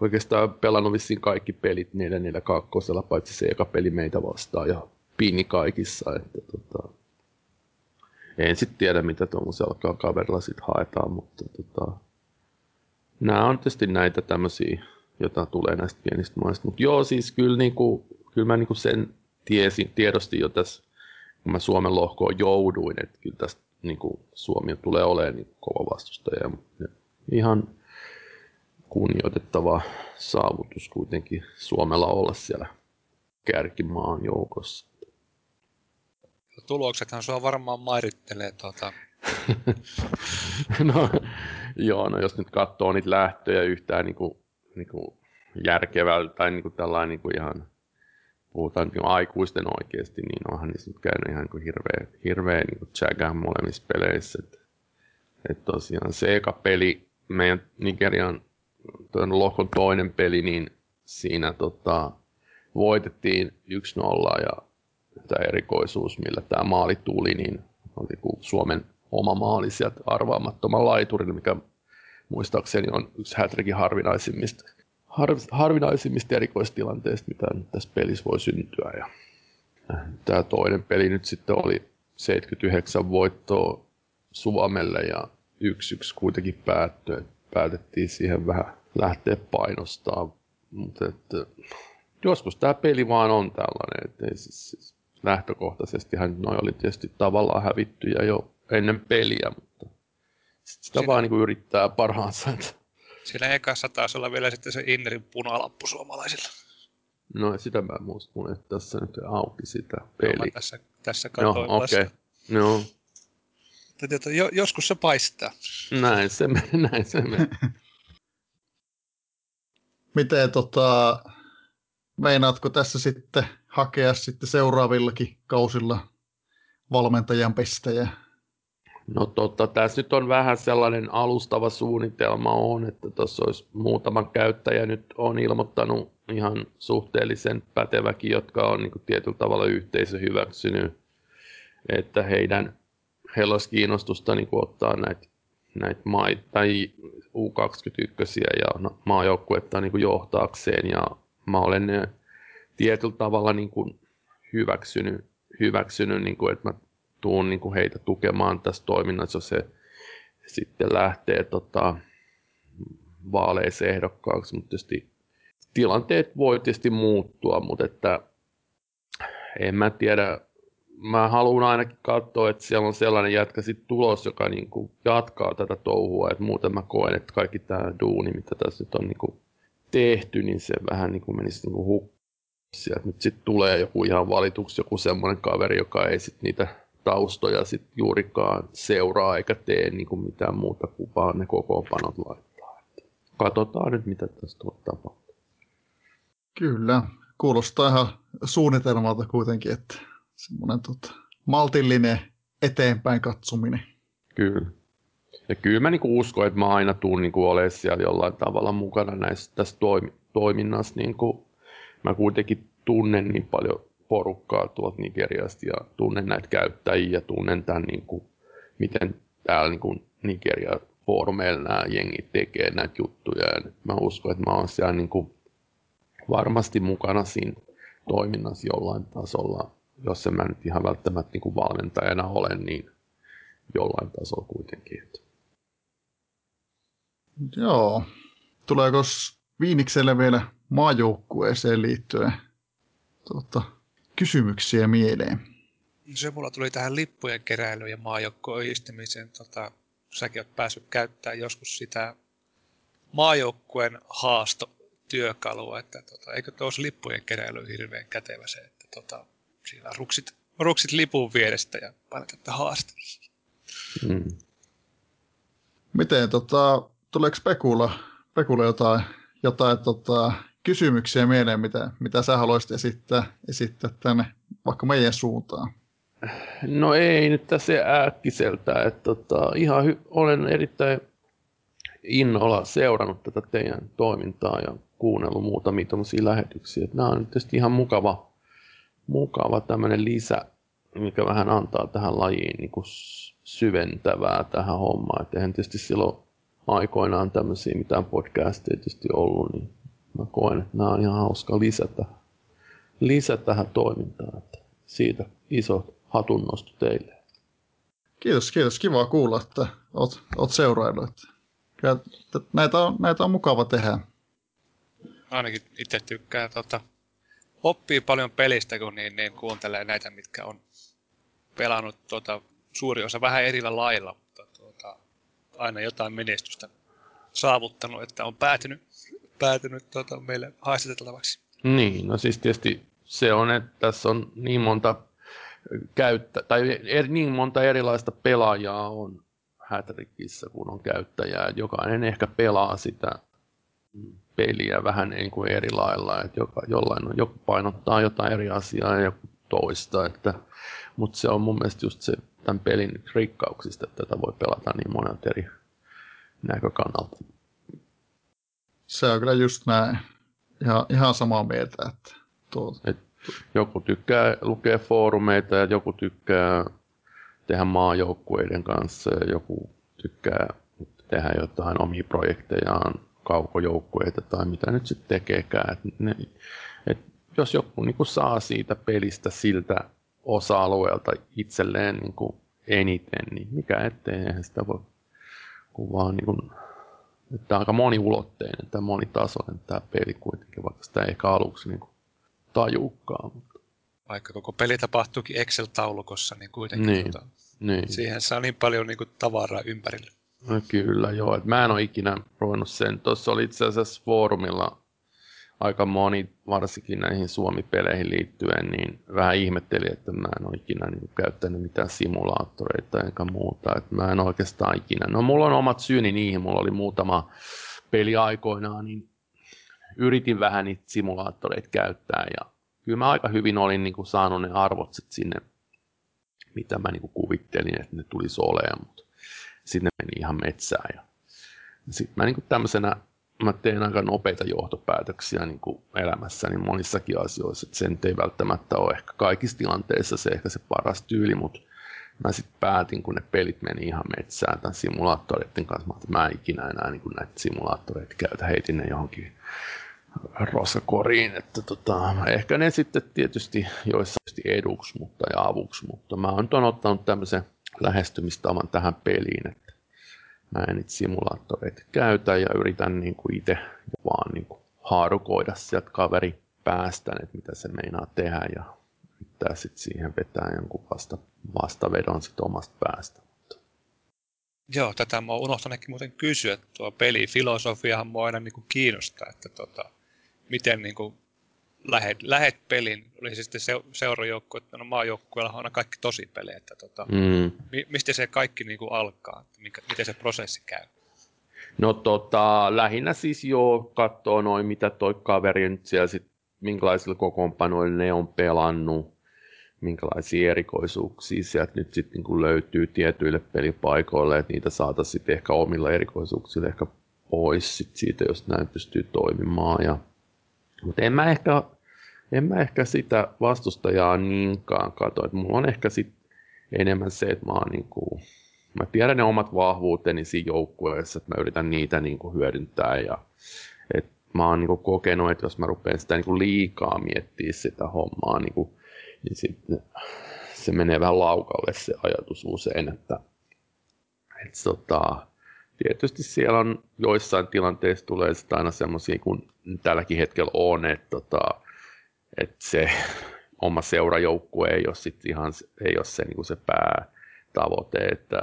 Oikeastaan pelannut vissiin kaikki pelit 4-4-2, paitsi se eka peli meitä vastaan ja piini kaikissa. Että tota, en sitten tiedä, mitä tuollaisella kaverilla sitten haetaan, mutta tota, nämä on tietysti näitä tämmöisiä, joita tulee näistä pienistä maista. Mutta joo, siis kyllä, niinku, kyllä mä niinku sen tiesin, tiedostin jo tässä, kun mä Suomen lohkoon jouduin, että kyllä tästä niinku, Suomi tulee olemaan niinku kova vastustaja. Ja ihan kunnioitettava saavutus kuitenkin Suomella olla siellä kärkimaan joukossa. Tuloksethan sua varmaan mairittelee tuota, no, joo, no jos nyt katsoo niitä lähtöjä yhtään niin kuin, niin kuin järkevältä tai niin kuin tällainen niin kuin ihan, puhutaan niin aikuisten oikeasti, niin onhan niissä nyt käynyt ihan niin hirveä, hirveä niin kuin molemmissa peleissä. Että et tosiaan se eka peli, meidän Nigerian lohkon toinen peli, niin siinä tota, voitettiin 1-0 ja tämä erikoisuus, millä tämä maali tuli, niin oli Suomen oma maali sieltä arvaamattoman laiturin, mikä muistaakseni on yksi Hätrikin harvinaisimmista, har, harvinaisimmista erikoistilanteista, mitä tässä pelissä voi syntyä. Ja tämä toinen peli nyt sitten oli 79 voittoa Suomelle ja 1-1 kuitenkin päättyi. Päätettiin siihen vähän lähteä painostaa. Mutta että, joskus tämä peli vaan on tällainen. Että ei siis, siis lähtökohtaisestihan noi oli tietysti tavallaan hävittyjä jo ennen peliä, mutta sitä Siinä... vaan niin yrittää parhaansa. Siinä ekassa taas olla vielä sitten se Innerin punalappu suomalaisilla. No sitä mä muistan, että tässä nyt auki sitä peliä. tässä, tässä katsoin no. Okay. No. Jo, joskus se paistaa. Näin se menee, näin se menee. Miten tota, meinaatko tässä sitten hakea sitten seuraavillakin kausilla valmentajan pestejä? No totta, tässä nyt on vähän sellainen alustava suunnitelma on, että tuossa olisi muutama käyttäjä nyt on ilmoittanut ihan suhteellisen päteväkin, jotka on niin kuin tietyllä tavalla yhteisö hyväksynyt, että heidän, heillä olisi kiinnostusta niin kuin ottaa näitä, näitä tai U21 ja no, maajoukkuetta niin kuin johtaakseen. Ja mä olen ne tietyllä tavalla niin kuin hyväksynyt, hyväksynyt niin kuin, että mä tuun niin kuin heitä tukemaan tässä toiminnassa, jos se sitten lähtee tota, vaaleissa ehdokkaaksi, mutta tietysti tilanteet voi tietysti muuttua, mutta että en mä tiedä, mä haluan ainakin katsoa, että siellä on sellainen jätkä sit tulos, joka niin kuin jatkaa tätä touhua. Et muuten mä koen, että kaikki tämä duuni, mitä tässä nyt on niin kuin tehty, niin se vähän niin kuin menisi niin Sieltä nyt sitten tulee joku ihan valituksi, joku semmoinen kaveri, joka ei sitten niitä taustoja sit juurikaan seuraa eikä tee niin kuin mitään muuta kuin vaan ne kokoonpanot laittaa. Että katsotaan nyt, mitä tästä tulee tapahtua. Kyllä, kuulostaa ihan suunnitelmalta kuitenkin, että semmoinen tota, maltillinen eteenpäin katsominen. Kyllä. Ja kyllä mä niinku uskon, että mä aina tuun niinku olemaan siellä jollain tavalla mukana näissä, tässä toimi, toiminnassa. Niinku, mä kuitenkin tunnen niin paljon porukkaa tuolta Nigeriasta ja tunnen näitä käyttäjiä ja tunnen tämän, niin kuin, miten täällä niin kuin Nigeria foorumeilla nämä jengit tekee näitä juttuja. Ja mä uskon, että mä oon siellä niin kuin varmasti mukana siinä toiminnassa jollain tasolla, jos en mä nyt ihan välttämättä niin kuin valmentajana ole, niin jollain tasolla kuitenkin. Joo. Tuleeko Viinikselle vielä maajoukkueeseen liittyen tuota, kysymyksiä mieleen? Se mulla tuli tähän lippujen keräilyyn ja maajoukkoon yhdistämiseen. Tota, säkin oot päässyt käyttämään joskus sitä maajoukkueen haastotyökalua, että tota, eikö tuossa lippujen keräily hirveän kätevä se, että tota, siinä on ruksit, ruksit lipun vierestä ja painat, että haaste. Mm. Miten, tota, tuleeko Pekula, Pekula jotain, jotain tota, kysymyksiä mieleen, mitä, mitä sä haluaisit esittää, esittää tänne vaikka meidän suuntaan? No ei nyt tässä äkkiseltä, että tota, ihan hy- olen erittäin innolla seurannut tätä teidän toimintaa ja kuunnellut muutamia tämmöisiä lähetyksiä. Että nämä on tietysti ihan mukava, mukava tämmöinen lisä, mikä vähän antaa tähän lajiin niin kuin syventävää tähän hommaan. Että eihän tietysti silloin aikoinaan tämmöisiä mitään podcasteja tietysti ollut, niin mä koen, että nämä on ihan hauska lisätä, lisätä tähän toimintaan. Että siitä iso hatunnosto teille. Kiitos, kiitos. Kiva kuulla, että oot, oot seuraillut. Näitä on, näitä on mukava tehdä. Ainakin itse tykkään tota, oppii paljon pelistä, kun niin, niin kuuntelee näitä, mitkä on pelannut tota, suuri osa vähän erillä lailla, mutta tota, aina jotain menestystä saavuttanut, että on päätynyt päätynyt tuota, meille haastateltavaksi. Niin, no siis tietysti se on, että tässä on niin monta käyttä, tai er, niin monta erilaista pelaajaa on Hätrikissä, kun on käyttäjää. Jokainen ehkä pelaa sitä peliä vähän niin kuin eri lailla, että joka, jollain on, joku painottaa jotain eri asiaa ja joku toista, että, mutta se on mun mielestä just se tämän pelin rikkauksista, että tätä voi pelata niin monet eri näkökannalta. Se on kyllä just näin. Ihan, ihan samaa mieltä. Että tuo... Et joku tykkää lukea foorumeita ja joku tykkää tehdä maajoukkueiden kanssa ja joku tykkää tehdä jotain omia projektejaan, kaukojoukkueita tai mitä nyt sitten tekeekään. Et ne, et jos joku niin saa siitä pelistä siltä osa-alueelta itselleen niin eniten, niin mikä ettei, eihän sitä voi kun vaan niin Tämä on aika moniulotteinen, tämä monitasoinen tämä peli kuitenkin, vaikka sitä ei ehkä aluksi niin tajuukaan. Mutta... Vaikka koko peli tapahtuukin Excel-taulukossa, niin kuitenkin niin, tuota, niin. siihen saa niin paljon niin kuin, tavaraa ympärille. No, kyllä, joo. Et mä en ole ikinä ruvennut sen. Tuossa oli itse asiassa foorumilla aika moni, varsinkin näihin Suomi-peleihin liittyen, niin vähän ihmetteli, että mä en ole ikinä niin käyttänyt mitään simulaattoreita enkä muuta. Että mä en oikeastaan ikinä. No mulla on omat syyni niihin, mulla oli muutama peli aikoinaan, niin yritin vähän niitä simulaattoreita käyttää ja kyllä mä aika hyvin olin niin kuin saanut ne arvot sinne, mitä mä niin kuin kuvittelin, että ne tulisi olemaan, sitten meni ihan metsään ja sitten mä niin tämmöisenä mä teen aika nopeita johtopäätöksiä niin kuin elämässäni monissakin asioissa, että sen ei välttämättä ole ehkä kaikissa tilanteissa se ehkä se paras tyyli, mutta mä sitten päätin, kun ne pelit meni ihan metsään tämän simulaattoreiden kanssa, että mä en ikinä enää niin kuin näitä simulaattoreita käytä, heitin ne johonkin rosakoriin, että tota, ehkä ne sitten tietysti joissain eduksi mutta, ja avuksi, mutta mä oon ottanut tämmöisen lähestymistavan tähän peliin, että mä en niitä simulaattoreita käytä ja yritän niin kuin itse vaan niin kuin haarukoida sieltä kaveri päästä, että mitä se meinaa tehdä ja yrittää sit siihen vetää jonkun vasta, vastavedon sit omasta päästä. Joo, tätä mä oon unohtanutkin muuten kysyä. Tuo pelifilosofiahan mua aina niin kuin kiinnostaa, että tota, miten niin kuin lähet, lähet pelin, oli se sitten se, seurajoukkue, että no maajoukkueella on aina kaikki tosi pelejä, että tota, mm. mi, mistä se kaikki niin kuin alkaa, että mikä, miten se prosessi käy? No tota, lähinnä siis jo katsoo noin, mitä toi kaveri nyt siellä sit, minkälaisilla kokoonpanoilla ne on pelannut, minkälaisia erikoisuuksia sieltä nyt sitten niin löytyy tietyille pelipaikoille, että niitä saataisiin ehkä omilla erikoisuuksilla ehkä pois sit siitä, jos näin pystyy toimimaan. Ja, mutta en mä, ehkä, en mä ehkä sitä vastustajaa niinkaan katso, että mulla on ehkä sit enemmän se, että mä oon niin kuin, mä tiedän ne omat vahvuuteni siinä joukkueessa, että mä yritän niitä niin kuin hyödyntää ja et mä oon niin kuin kokenut, että jos mä rupean sitä niin kuin liikaa miettiä sitä hommaa, niin, kuin, niin sitten se menee vähän laukalle se ajatus usein, että, että tota, tietysti siellä on joissain tilanteissa tulee sitä aina semmoisia, kun tälläkin hetkellä on, että, tota, että se oma seurajoukkue ei ole sit ihan ei ole se, niin se päätavoite, että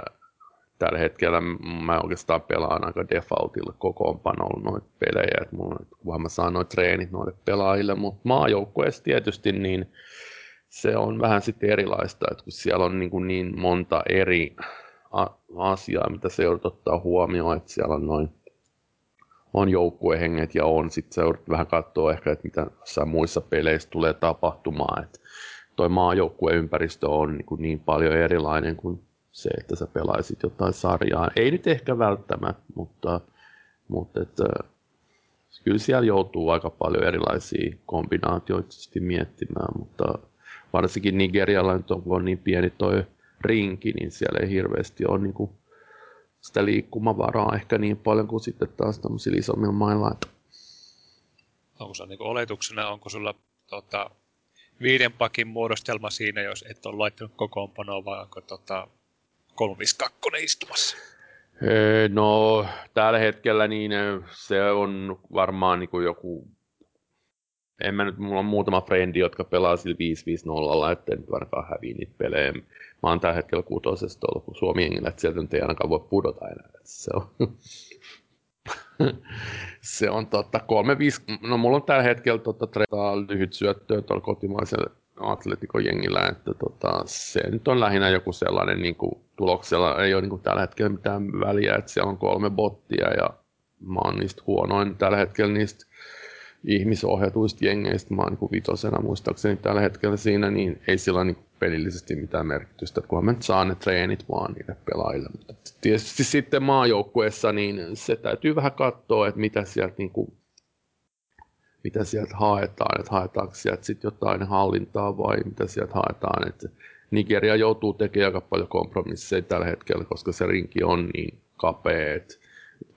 tällä hetkellä mä oikeastaan pelaan aika defaultilla kokoonpanolla noita pelejä, että mulla, kunhan mä saan noita treenit noille pelaajille, mutta maajoukkueessa tietysti niin se on vähän sitten erilaista, että kun siellä on niin, niin monta eri asiaa, mitä se joudut ottaa huomioon, että siellä on noin on joukkuehenget ja on, sitten joudut vähän katsoa ehkä, että mitä muissa peleissä tulee tapahtumaan, että toi maajoukkueympäristö on niin, kuin niin paljon erilainen kuin se, että sä pelaisit jotain sarjaa. Ei nyt ehkä välttämättä, mutta, mutta että, kyllä siellä joutuu aika paljon erilaisia kombinaatioita miettimään, mutta varsinkin Nigerialla nyt on, kun on niin pieni toi rinki, niin siellä ei hirveästi ole niin kuin sitä liikkumavaraa ehkä niin paljon kuin sitten taas tämmöisillä isommilla mailla. Onko se niin oletuksena, onko sulla tota, viiden pakin muodostelma siinä, jos et ole laittanut kokoonpanoa, vai onko tota, 352 istumassa? No, tällä hetkellä niin se on varmaan niin kuin joku en mä nyt, mulla on muutama frendi, jotka pelaa sillä 5-5-0, että nyt varmaan häviä niitä pelejä. Mä oon tällä hetkellä kutosesta ollut, kun Suomi että sieltä nyt ei ainakaan voi pudota enää. Se on, se on totta, 3-5, no mulla on tällä hetkellä totta, lyhyt syöttöä tuolla kotimaisella Atletico jengillä, että tota, se nyt on lähinnä joku sellainen niin kuin, tuloksella, ei ole niin kuin, tällä hetkellä mitään väliä, että siellä on kolme bottia ja mä oon niistä huonoin tällä hetkellä niistä ihmisohjatuista jengeistä, mä oon niin vitosena muistaakseni tällä hetkellä siinä, niin ei sillä niin pelillisesti mitään merkitystä, kunhan mä nyt saan ne treenit vaan niille pelaajille. Mutta tietysti sitten maajoukkueessa, niin se täytyy vähän katsoa, että mitä sieltä niin kuin, mitä sieltä haetaan, että haetaanko sieltä sitten jotain hallintaa vai mitä sieltä haetaan, että Nigeria joutuu tekemään aika paljon kompromisseja tällä hetkellä, koska se rinki on niin kapea, että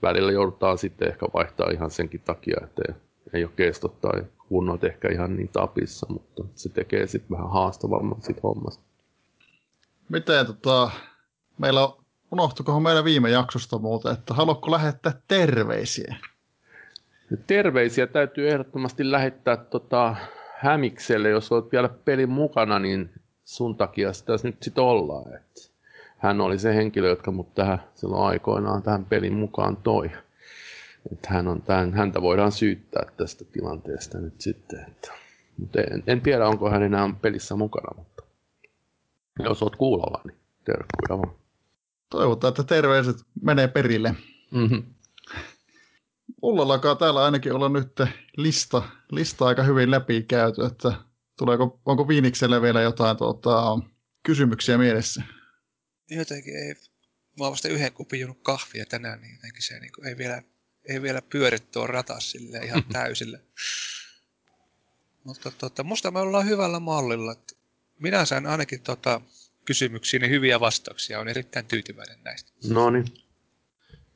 välillä joudutaan sitten ehkä vaihtaa ihan senkin takia, että ei ole kestot tai kunnot ehkä ihan niin tapissa, mutta se tekee sitten vähän haastavamman sit hommasta. Miten tota, meillä on, unohtukohan meidän viime jaksosta muuten, että haluatko lähettää terveisiä? Terveisiä täytyy ehdottomasti lähettää tota, Hämikselle, jos olet vielä pelin mukana, niin sun takia sitä nyt sitten ollaan. Et hän oli se henkilö, joka mut tähän silloin aikoinaan tähän pelin mukaan toi että hän on tämän, häntä voidaan syyttää tästä tilanteesta nyt sitten. Että, mutta en, en tiedä, onko hän enää pelissä mukana, mutta jos olet kuulolla, niin terkkuja vaan. Toivotaan, että terveiset menee perille. Mm-hmm. Mulla täällä ainakin olla nyt lista, lista aika hyvin läpi käyty, että tuleeko, onko Viinikselle vielä jotain tuota, kysymyksiä mielessä? Jotenkin ei. Mä oon vasta yhden kupin kahvia tänään, niin jotenkin se niin kuin, ei vielä ei vielä pyöri tuo rata sille ihan täysille. Mutta tota, musta me ollaan hyvällä mallilla. Minä sain ainakin tota, kysymyksiin hyviä vastauksia. Olen erittäin tyytyväinen näistä. No niin.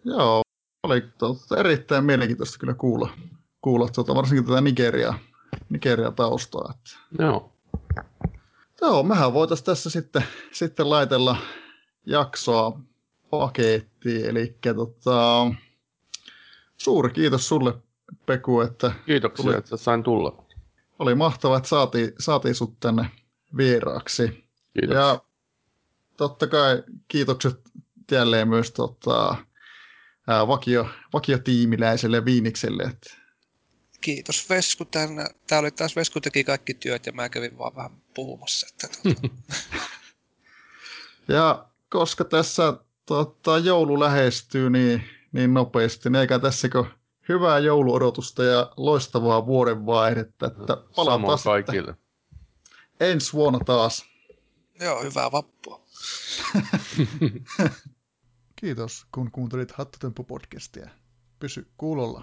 Joo, oli tota, erittäin mielenkiintoista kyllä kuulla, kuulla tota, varsinkin tätä Nigeria, Nigeria taustaa. Että. Joo. Joo, mehän voitaisiin tässä sitten, sitten laitella jaksoa pakettiin. Eli tota, Suuri kiitos sulle, Peku, että... Kiitoksia, tuli. että sain tulla. Oli mahtavaa, että saatiin, saatiin sut tänne vieraaksi. Kiitos. Ja totta kai kiitokset jälleen myös tota, ää, vakio, vakiotiimiläiselle Viinikselle. Että Kiitos Vesku tänne. Tää oli taas Vesku teki kaikki työt ja mä kävin vaan vähän puhumassa. Että tuota, Ja koska tässä tota, joulu lähestyy niin, niin nopeasti, niin eikä tässäkö hyvää jouluodotusta ja loistavaa vuodenvaihdetta, että palataan Samoin sitten kaikille. ensi vuonna taas. joo, hyvää vappua. Kiitos, kun kuuntelit Hattutemppu-podcastia. Pysy kuulolla.